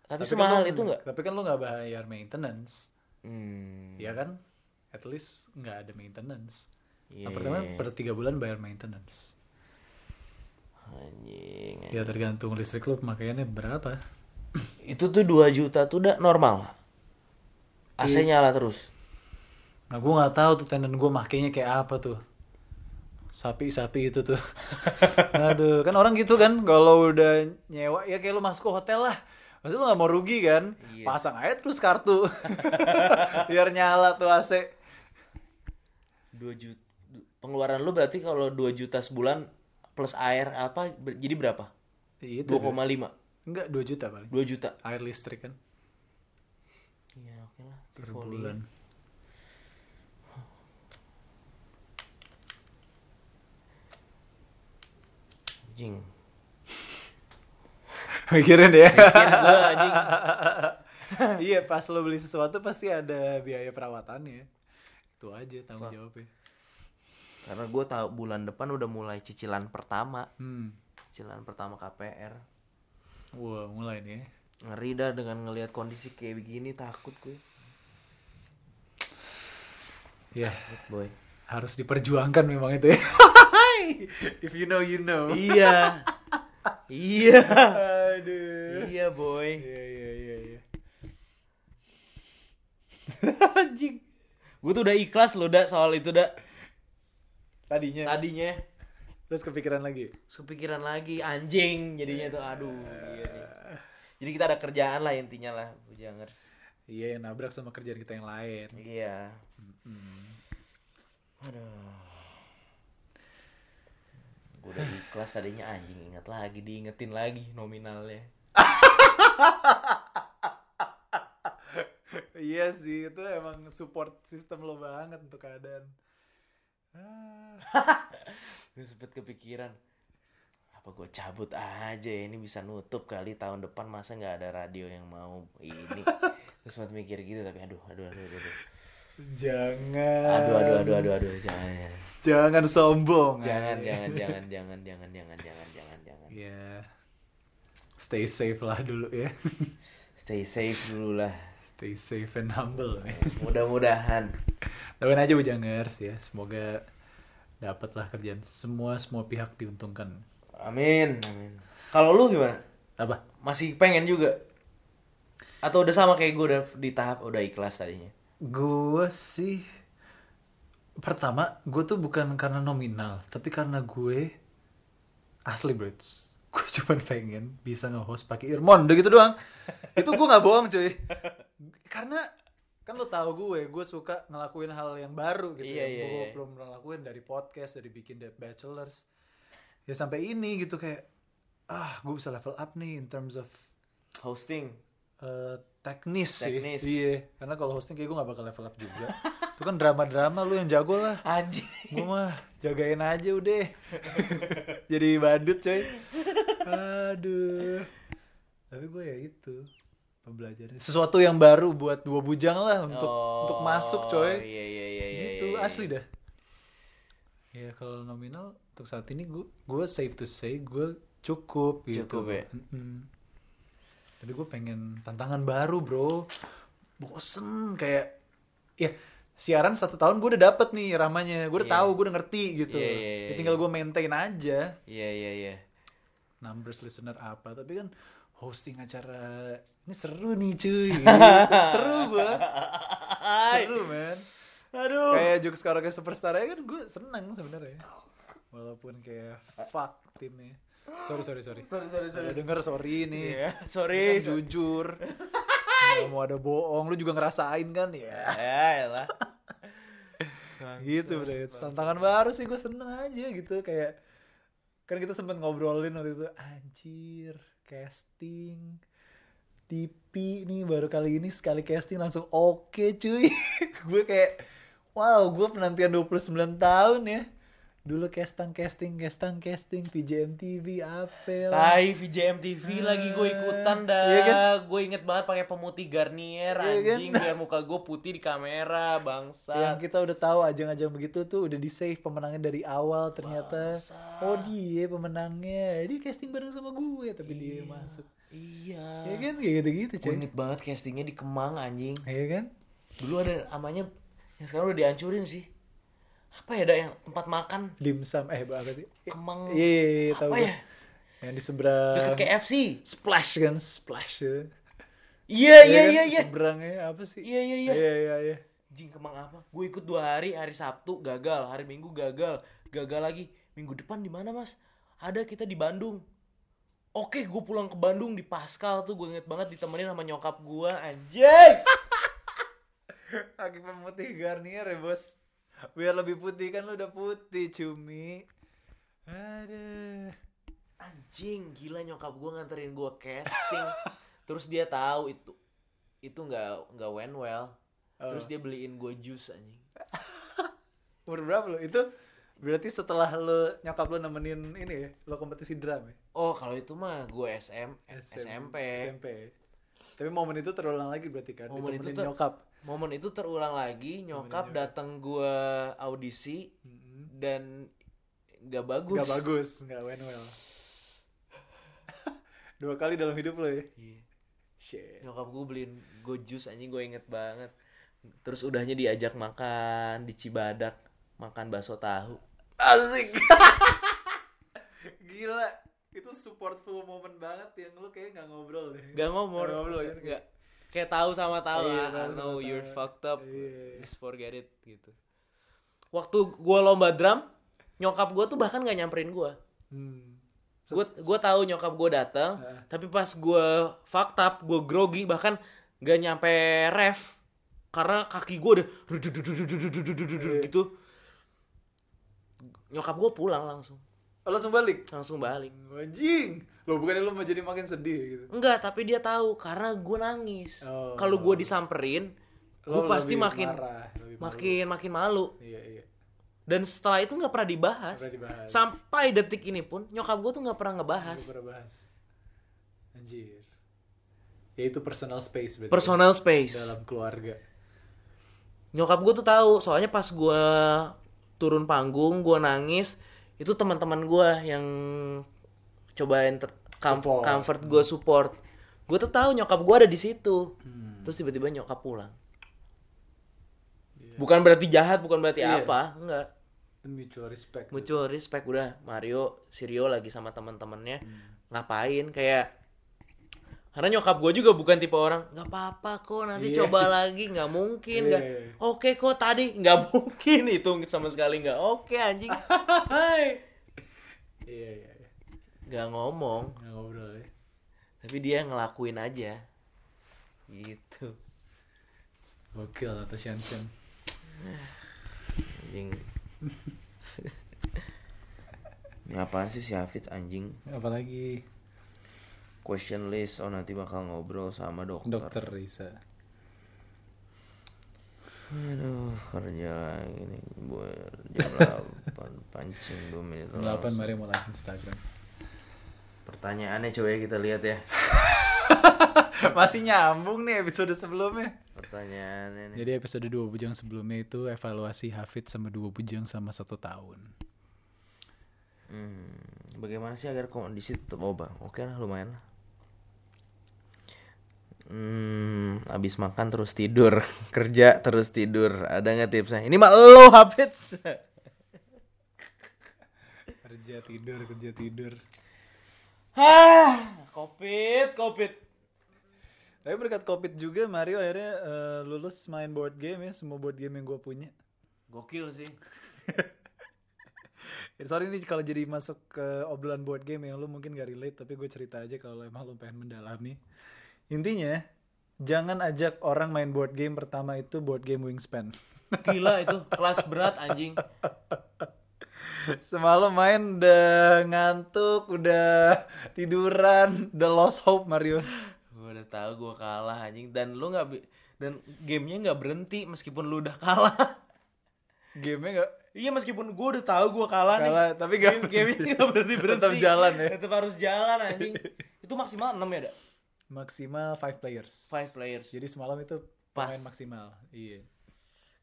tapi, kan semahal lo- itu nggak Tapi kan lo nggak bayar maintenance. hmm, Ya kan? At least nggak ada maintenance. iya. Apartemen per tiga bulan bayar maintenance. anjing Ya tergantung listrik lo pemakaiannya berapa. itu tuh 2 juta tuh udah normal AC Iya. nyala terus Nah gue nggak tahu tuh tenant gue makainya kayak apa tuh. Sapi-sapi itu tuh. Aduh, kan orang gitu kan kalau udah nyewa ya kayak lu masuk ke hotel lah. Maksudnya lu gak mau rugi kan? Iya. Pasang aja terus kartu. Biar nyala tuh AC. 2 juta pengeluaran lu berarti kalau 2 juta sebulan plus air apa jadi berapa Itu. 2,5 Enggak 2 juta paling. 2 juta Air listrik kan iya oke lah per bulan. Anjing Mikirin ya. Anjing. iya pas lo beli sesuatu pasti ada biaya perawatannya. Itu aja tanggung jawabnya. Karena gue tahu bulan depan udah mulai cicilan pertama, Hmm. cicilan pertama KPR. Wah mulai nih ya. Ngeri dah dengan ngelihat kondisi kayak begini takut gue. Ya Boy. harus diperjuangkan memang itu ya. If you know you know. iya. iya. Aduh. iya, boy. Iya iya iya iya. Anjing. Gue tuh udah ikhlas loh, dak soal itu, dak. Tadinya. Tadinya Terus kepikiran lagi. Terus kepikiran lagi anjing jadinya tuh aduh iya nih. Jadi kita ada kerjaan lah intinya lah, Bujangers. Iya yang nabrak sama kerjaan kita yang lain. Iya. Aduh. Gue udah ikhlas tadinya anjing ingat lagi diingetin lagi nominalnya. iya sih itu emang support sistem lo banget untuk keadaan. Ah. Gue sempet kepikiran apa gue cabut aja ya, ini bisa nutup kali tahun depan masa nggak ada radio yang mau ini. Gue sempet mikir gitu tapi aduh aduh aduh aduh. aduh. Jangan. Aduh aduh aduh aduh aduh jangan. Jangan sombong. Jangan jangan jangan jangan jangan jangan jangan jangan jangan. Ya. Stay safe lah dulu ya. Stay safe dulu lah. Stay safe and humble. Mudah-mudahan. Doain aja Bujangers ya. Semoga dapatlah kerjaan. Semua semua pihak diuntungkan. Amin. Amin. Kalau lu gimana? Apa? Masih pengen juga? Atau udah sama kayak gue udah di tahap udah ikhlas tadinya? Gue sih pertama gue tuh bukan karena nominal, tapi karena gue asli bro. Gue cuma pengen bisa nge-host pakai earphone, udah gitu doang. Itu gue nggak bohong cuy. Karena kan lo tahu gue, gue suka ngelakuin hal yang baru gitu. Iya, yang iya, gue iya. belum pernah lakuin dari podcast, dari bikin The Bachelors. Ya sampai ini gitu kayak ah gue bisa level up nih in terms of Hosting. Eh, teknis, Teknis. sih. Iya, karena kalau hosting kayak gue gak bakal level up juga. Itu kan drama-drama lu yang jago lah. Anjing. Gue mah jagain aja udah. Jadi badut coy. Aduh. Tapi gue ya itu pembelajaran. Sesuatu yang baru buat dua bujang lah untuk untuk masuk coy. Iya iya iya iya. gitu iya, iya. asli dah. Ya kalau nominal untuk saat ini gue gue safe to say gue cukup gitu. Cukup ya? Mm-mm. Tapi gue pengen tantangan baru bro. Bosen kayak ya siaran satu tahun gue udah dapet nih ramanya. Gue udah Iya. tahu gue udah ngerti gitu. Iya, iya, iya, Ya tinggal gue maintain aja Iya iya iya. numbers listener apa. Tapi kan hosting acara ini seru nih cuy. seru gue. Seru men. Aduh. kayak Jukes Karaoke Superstar aja kan gue seneng sebenarnya walaupun kayak fuck timnya sorry sorry sorry. Sorry sorry sorry. Denger sorry nih Iya, Ini sorry. kan jujur. Gak mau ada bohong. Lu juga ngerasain kan? Ya Ya elah. gitu bro tantangan baru sih gue seneng aja gitu. Kayak kan kita sempet ngobrolin waktu itu anjir casting TV nih baru kali ini sekali casting langsung oke cuy. Gue kayak wow gue penantian 29 tahun ya dulu casting casting casting casting VJMTV apel Tai VJM TV lagi gue ikutan dah. Iya kan? Gue inget banget pakai pemutih Garnier Iya kan? anjing biar muka gue putih di kamera bangsa. yang kita udah tahu ajang-ajang begitu tuh udah di save pemenangnya dari awal ternyata oh dia pemenangnya dia casting bareng sama gue tapi dia masuk Iya. ya kan kayak gitu-gitu cuy inget banget castingnya di Kemang anjing. ya kan Dulu ada namanya yang sekarang udah dihancurin sih. Apa ya ada yang tempat makan dimsum eh apa sih Kemang. iya iya, iya tahu gue ya? yang di seberang Deket KFC. splash kan splash gitu. Iya iya kan? iya iya. seberangnya apa sih Iya iya iya. iya iya iya Anjing Kemang apa? Gue ikut dua hari, hari Sabtu gagal, hari Minggu gagal, gagal lagi. Minggu depan di mana mas? Ada kita di Bandung. Oke, gue pulang ke Bandung di Pascal tuh gue inget banget ditemenin sama nyokap gue, anjing. pakai pemutih Garnier ya bos biar lebih putih kan lu udah putih cumi ada Anjing, gila nyokap gue nganterin gue casting. Terus dia tahu itu itu nggak nggak went well. Terus dia beliin gue jus anjing. umur berapa lu itu berarti setelah lu nyokap lu nemenin ini ya lo kompetisi drum ya Oh kalau itu mah gue SM, SM SMP. SMP tapi momen itu terulang lagi berarti kan Momen itu ter- nyokap Momen itu terulang lagi, nyokap datang gue audisi dan nggak bagus. Gak bagus, gak went well. Dua kali dalam hidup lo ya. Iya. Shit. Nyokap gue beliin gue jus anjing gue inget banget. Terus udahnya diajak makan di Cibadak, makan bakso tahu. Asik. Gila. Itu supportful moment banget yang lu kayak gak ngobrol deh. Gak ngomong, Gak ngobrol, ya? Gak. Kayak tahu sama tahu Iya, lah. tahu I know tahu. you're fucked up. Iya. Just forget it gitu. Waktu gue lomba drum, nyokap gue tuh bahkan gak nyamperin gue. Hmm. Gue gue tahu nyokap gue datang, Heeh. tapi pas gue fucked up, gue grogi bahkan gak nyampe ref karena kaki gue udah gitu. Nyokap gue pulang langsung, Oh, langsung balik. langsung balik. Anjing. Lo bukannya lu mau jadi makin sedih gitu. Enggak, tapi dia tahu karena gue nangis. Oh. Kalau gue disamperin, gue Lo pasti makin marah, lebih malu. makin makin malu. Iya, iya. Dan setelah itu nggak pernah dibahas. Nggak pernah dibahas. Sampai detik ini pun nyokap gue tuh nggak pernah ngebahas. Gak pernah bahas. Anjir. Ya itu personal space berarti. Personal space. dalam keluarga. nyokap gue tuh tahu soalnya pas gue turun panggung gue nangis itu teman-teman gue yang cobain ter- com- Support. comfort gue support. Gue tuh tahu nyokap gue ada di situ. Terus tiba-tiba nyokap pulang. Bukan berarti jahat bukan berarti Iya. apa enggak. Mutual respect. Mutual respect udah. Mario Sirio lagi sama teman-temannya. Ngapain? Kayak karena nyokap gue juga bukan tipe orang nggak apa-apa kok nanti Iya. coba lagi nggak mungkin nggak Iya. oke kok tadi nggak mungkin itu sama sekali nggak oke anjing. Iya iya iya. Nggak ngomong. Nggak ngobrol ya. Tapi dia ngelakuin aja. Gitu. Gokil atau Shansen anjing. Ini apaan sih si Hafiz anjing? Apalagi question list oh nanti bakal ngobrol sama dokter dokter Risa Aduh, kerja lagi nih buat jam 8 pancing 2 menit 8 langsung. mari mulai Instagram Pertanyaannya coba ya kita lihat ya. masih nyambung nih episode sebelumnya Pertanyaannya nih. jadi episode dua bujang sebelumnya itu evaluasi Hafid sama dua bujang sama satu tahun Hmm, bagaimana sih agar kondisi tetap oba? Oke lah, lumayan lah. Hmm, abis makan terus tidur, kerja terus tidur. Ada nggak tipsnya? Ini mah lo Hafiz. kerja tidur kerja tidur Hah, covid, covid. tapi berkat covid juga Mario akhirnya eh, lulus main board game ya semua board game yang gue punya Gokil sih. Sorry nih kalau jadi masuk ke obrolan board game yang lu mungkin gak relate tapi gue cerita aja kalau emang lu pengen mendalami intinya jangan ajak orang main board game pertama itu board game wingspan Gila itu, kelas berat anjing. semalam main udah ngantuk udah tiduran udah lost hope Mario Gue udah tahu gue kalah anjing dan lu nggak bi- dan gamenya nggak berhenti meskipun lu udah kalah. gamenya gak Iya meskipun gue udah tahu gue kalah, kalah nih. tapi gak Game gamenya nggak berhenti berhenti. tetap jalan ya Tetap harus jalan anjing. Itu maksimal 6 ya, Dak? Maksimal 5 players 5 players. jadi semalam itu Pas. pemain maksimal iya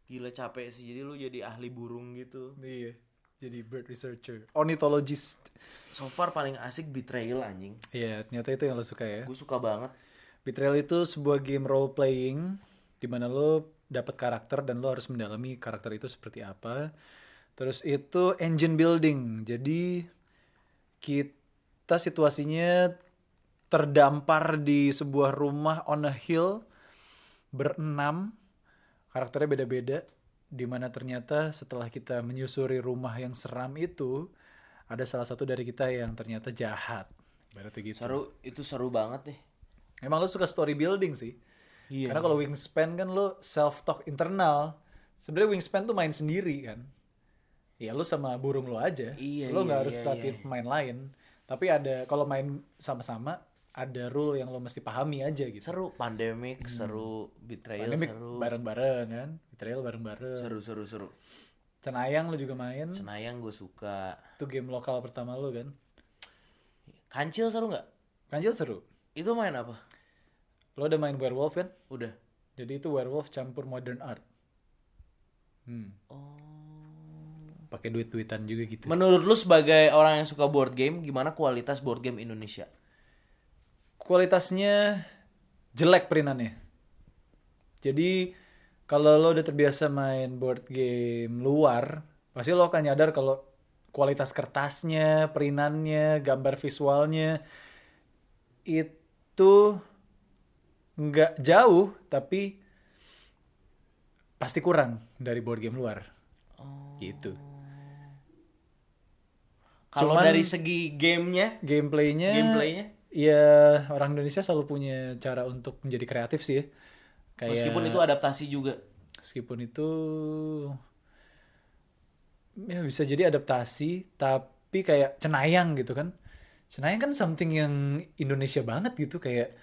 Gila capek sih. Jadi lu jadi ahli burung gitu. iya jadi bird researcher ornithologist So far paling asik Betrayal anjing. iya ternyata itu yang lo suka ya Gue suka banget. Betrayal itu sebuah game role playing di mana lo dapat karakter dan lo harus mendalami karakter itu seperti apa. Terus itu engine building. Jadi kita situasinya terdampar di sebuah rumah on a hill berenam. Karakternya beda-beda di mana ternyata setelah kita menyusuri rumah yang seram itu ada salah satu dari kita yang ternyata jahat. Berarti gitu. Seru, itu seru banget deh. Emang lo suka story building sih. Iya. Karena kalau wingspan kan lo self talk internal. Sebenarnya wingspan tuh main sendiri kan. Ya lo sama burung lo aja. Iya, lo iya, nggak harus iya, perhatiin iya. pemain lain. Tapi ada kalau main sama-sama ada rule yang lo mesti pahami aja gitu. Seru, pandemic, seru, Betrayal Pandemic seru. bareng-bareng kan. Betrayal bareng-bareng. Seru, seru, seru. Cenayang lo juga main. Senayang gue suka. Itu game lokal pertama lo kan. Kancil seru nggak? Kanjil seru. Itu main apa? Lo udah main werewolf kan? Udah. Jadi itu werewolf campur modern art. Hmm. Oh. Pakai duit-duitan juga gitu. Menurut lu sebagai orang yang suka board game, gimana kualitas board game Indonesia? Kualitasnya jelek perinannya. Jadi kalau lo udah terbiasa main board game luar, pasti lo akan nyadar kalau kualitas kertasnya, perinannya, gambar visualnya itu nggak jauh, tapi pasti kurang dari board game luar. Gitu. Kalau dari segi gamenya, Gameplaynya, gameplaynya, ya orang Indonesia selalu punya cara untuk menjadi kreatif sih. ya. Kayak meskipun itu adaptasi juga. meskipun itu ya bisa jadi adaptasi, tapi kayak cenayang gitu kan. Cenayang kan something yang Indonesia banget gitu kayak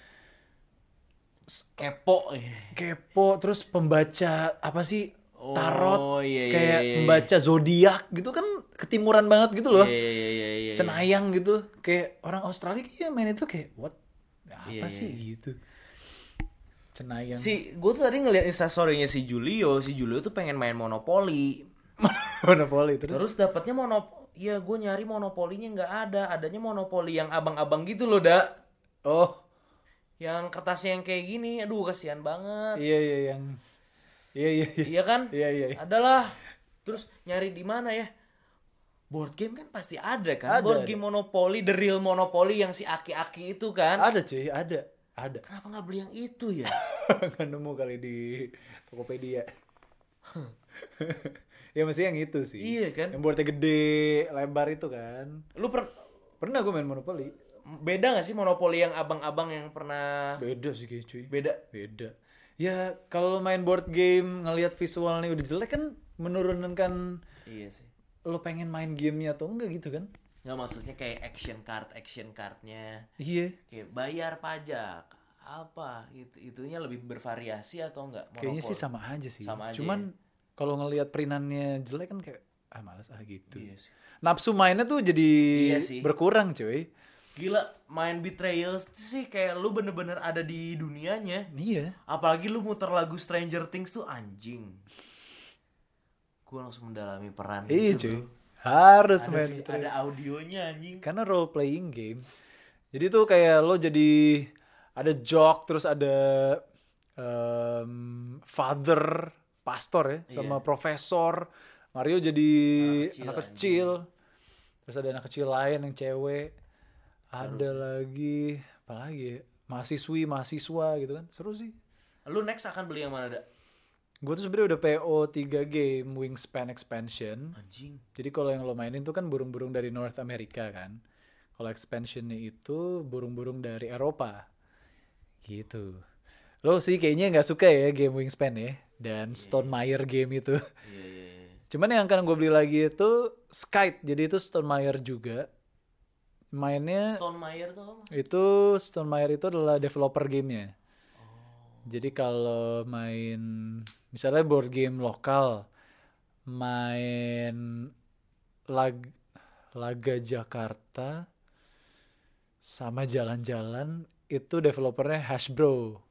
Kepo. kepo terus pembaca apa sih tarot Oh, iya, iya, kayak iya, iya. pembaca zodiak gitu kan ketimuran banget gitu loh. Iya, iya, iya, iya, cenayang gitu kayak orang Australia kayak main itu kayak what apa Iya, sih iya. gitu Cenayang. Si gue tuh tadi ngeliat instastorynya si Julio, si Julio tuh pengen main monopoli. monopoli terus. Terus dapatnya monop ya gue nyari monopolinya nggak ada, adanya monopoli yang abang-abang gitu loh, dak. Oh, Yang kertasnya yang kayak gini, aduh kasihan banget. iya iya yang Iya iya iya. Iya kan? Iya iya. iya. Adalah. Terus nyari di mana ya? Board game kan pasti ada kan? Ada, Board ada. game Monopoly, the real Monopoly yang si aki-aki itu kan? Ada cuy, ada. Ada. Kenapa nggak beli yang itu ya? Nggak nemu kali di Tokopedia. ya mesti yang itu sih. Iya kan? Yang boardnya gede, lebar itu kan. Lu per Pernah gue main Monopoly. beda gak sih Monopoly yang abang-abang yang pernah Beda sih kayak cuy. beda? Beda. Ya kalau main board game ngelihat visualnya udah jelek kan menurunkan Iya sih. Lo pengen main gamenya atau enggak gitu kan? Nggak maksudnya kayak action card, action cardnya Iya. kayak bayar pajak apa itu itunya lebih bervariasi atau enggak? Kayaknya sih sama aja sih. Sama aja Cuman kalau ngelihat perinannya jelek kan kayak ah malas ah gitu. Iya sih. Nafsu mainnya tuh jadi Iya sih. berkurang cuy. Gila, main Betrayal sih kayak lu bener-bener ada di dunianya. Iya. Apalagi lu muter lagu Stranger Things tuh anjing. Gue langsung mendalami peran Iya itu, cuy. bro. Harus Ada, main Betrayal. ada audionya anjing. Karena role playing game. Jadi tuh kayak lo jadi ada jock terus ada em, father pastor ya sama profesor. Mario jadi Anak anak kecil, kecil. Terus ada anak kecil lain yang cewek. Ada lagi apa lagi ya? Mahasiswi, mahasiswa gitu kan. Seru sih. Lu next akan beli yang mana, Da? Gue tuh sebenarnya udah PO 3 game Wingspan Expansion. Anjing. Jadi kalau yang lo mainin tuh kan burung-burung dari North America kan. Kalau expansionnya itu burung-burung dari Eropa. Gitu. Lo sih kayaknya nggak suka ya game Wingspan ya. Dan Stone Meyer game itu. Iya, iya, iya. Cuman yang akan gue beli lagi itu Skite. Jadi itu Stone Meyer juga. Mainnya Stone Meyer tuh apa? itu Stone Meyer itu adalah developer gamenya. Jadi kalau main misalnya board game lokal, main lag, Laga Jakarta sama jalan-jalan itu developernya Hasbro.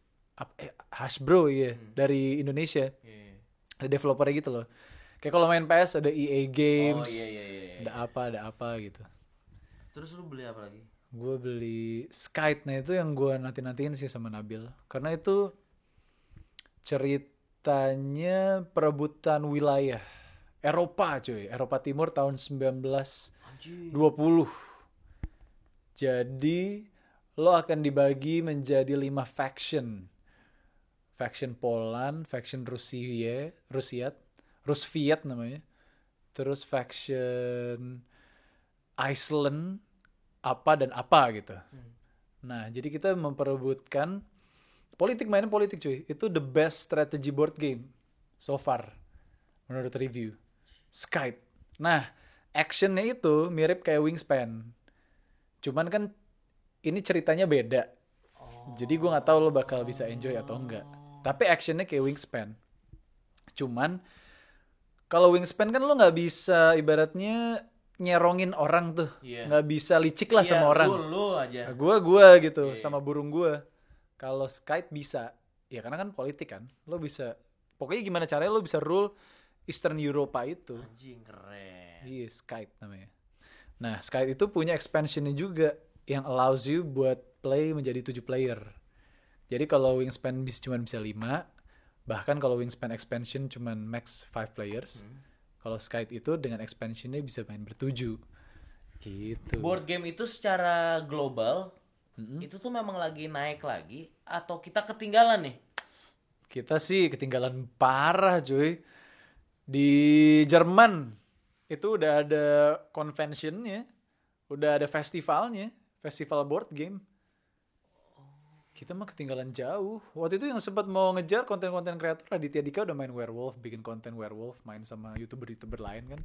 Eh, Hasbro iya dari Indonesia. Iya. Ada developernya gitu loh. Kayak kalau main PS ada EA Oh Games, iya iya iya. iya. ada apa ada apa gitu. Terus lu beli apa lagi? Gue beli Skite, nah itu yang gue nanti-nantiin sih sama Nabil. Karena itu ceritanya perebutan wilayah Eropa cuy, Eropa Timur tahun 1920. Anjing. Jadi lo akan dibagi menjadi lima faction. Faction Poland, faction Rusia, Rusiat, Rusviet namanya. Terus faction Iceland, apa dan apa gitu. Nah, jadi kita memperebutkan politik mainnya politik cuy. Itu the best strategy board game so far menurut review. Skype. Nah, actionnya itu mirip kayak Wingspan. Cuman kan ini ceritanya beda. Jadi gue nggak tahu lo bakal bisa enjoy atau enggak. Tapi actionnya kayak Wingspan. Cuman kalau Wingspan kan lo nggak bisa ibaratnya nyerongin orang tuh, Iya. nggak bisa licik lah Iya, sama orang. Lu, lu aja. Nah, gua gua gitu Iya. sama burung gua. Kalau Skype bisa, ya karena kan politik kan. Lo bisa pokoknya gimana caranya lo bisa rule Eastern Europa itu. Anjing keren. Iya, Skype namanya. Nah, Skype itu punya expansionnya juga yang allows you buat play menjadi 7 player. Jadi kalau Wingspan bisa cuma bisa 5, bahkan kalau Wingspan expansion cuma max 5 players. Kalau Skype itu dengan expansionnya bisa main bertujuh. Gitu. Board game itu secara global itu tuh memang lagi naik lagi atau kita ketinggalan nih? Kita sih ketinggalan parah cuy. Di Jerman itu udah ada conventionnya, udah ada festivalnya, festival board game. Kita mah ketinggalan jauh. Waktu itu yang sempat mau ngejar konten-konten kreator Raditya Dika udah main werewolf, bikin konten werewolf, main sama youtuber-youtuber lain kan.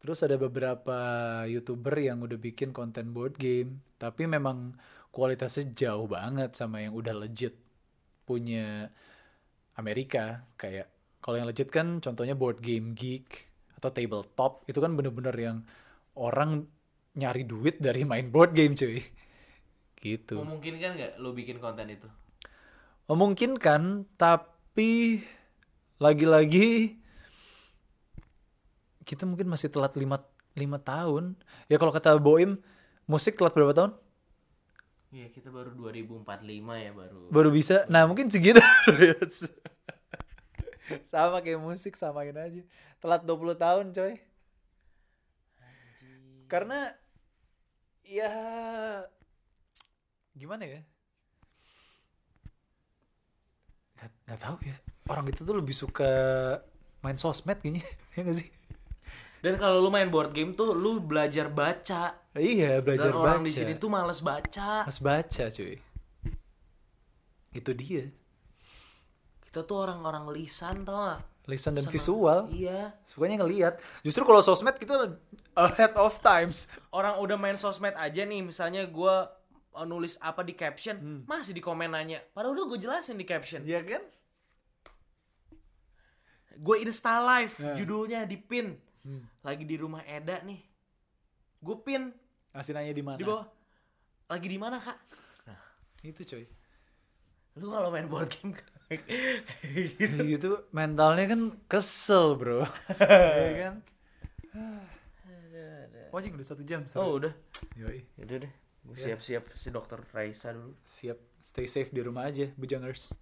Terus ada beberapa youtuber yang udah bikin konten board game, tapi memang kualitasnya jauh banget sama yang udah legit punya Amerika. Kayak kalau yang legit kan contohnya board game geek atau tabletop itu kan bener-bener yang orang nyari duit dari main board game cuy. Gitu. Memungkinkan nggak lo bikin konten itu? memungkinkan tapi lagi-lagi kita mungkin masih telat lima lima tahun. Ya kalau kata Boim musik telat berapa tahun? Iya, kita baru 2045 ya baru. baru bisa. Nah mungkin segitu. Sama kayak musik samain aja. Telat 20 tahun coy. Karena ya gimana ya? Nggak, nggak tahu ya. Orang itu tuh lebih suka main sosmed kayaknya. Ya gak sih Dan kalau lu main board game tuh lu belajar baca. iya belajar Dan orang baca di sini tuh males baca. Mas baca cuy itu dia Kita tuh orang-orang lisan tau gak? lisan dan Sama- visual Iya. sukanya ngelihat justru kalau sosmed kita ahead of times Orang udah main sosmed aja nih, misalnya gua uh, nulis apa di caption, Hmm. masih di komen nanya. Padahal udah gue jelasin di caption. Iya kan Gue Insta live, Nah. judulnya di pin. Hmm. Lagi di rumah Eda nih. Gue pin masih nanya di mana di bawah. Lagi di mana kak? itu coy Lu kalau main board game itu mentalnya kan kesel bro Iya kan Wajib udah satu jam Oh udah, Yoi. itu deh. Gue Ya. siap-siap si dokter Raisa dulu. siap stay safe di rumah aja bujangers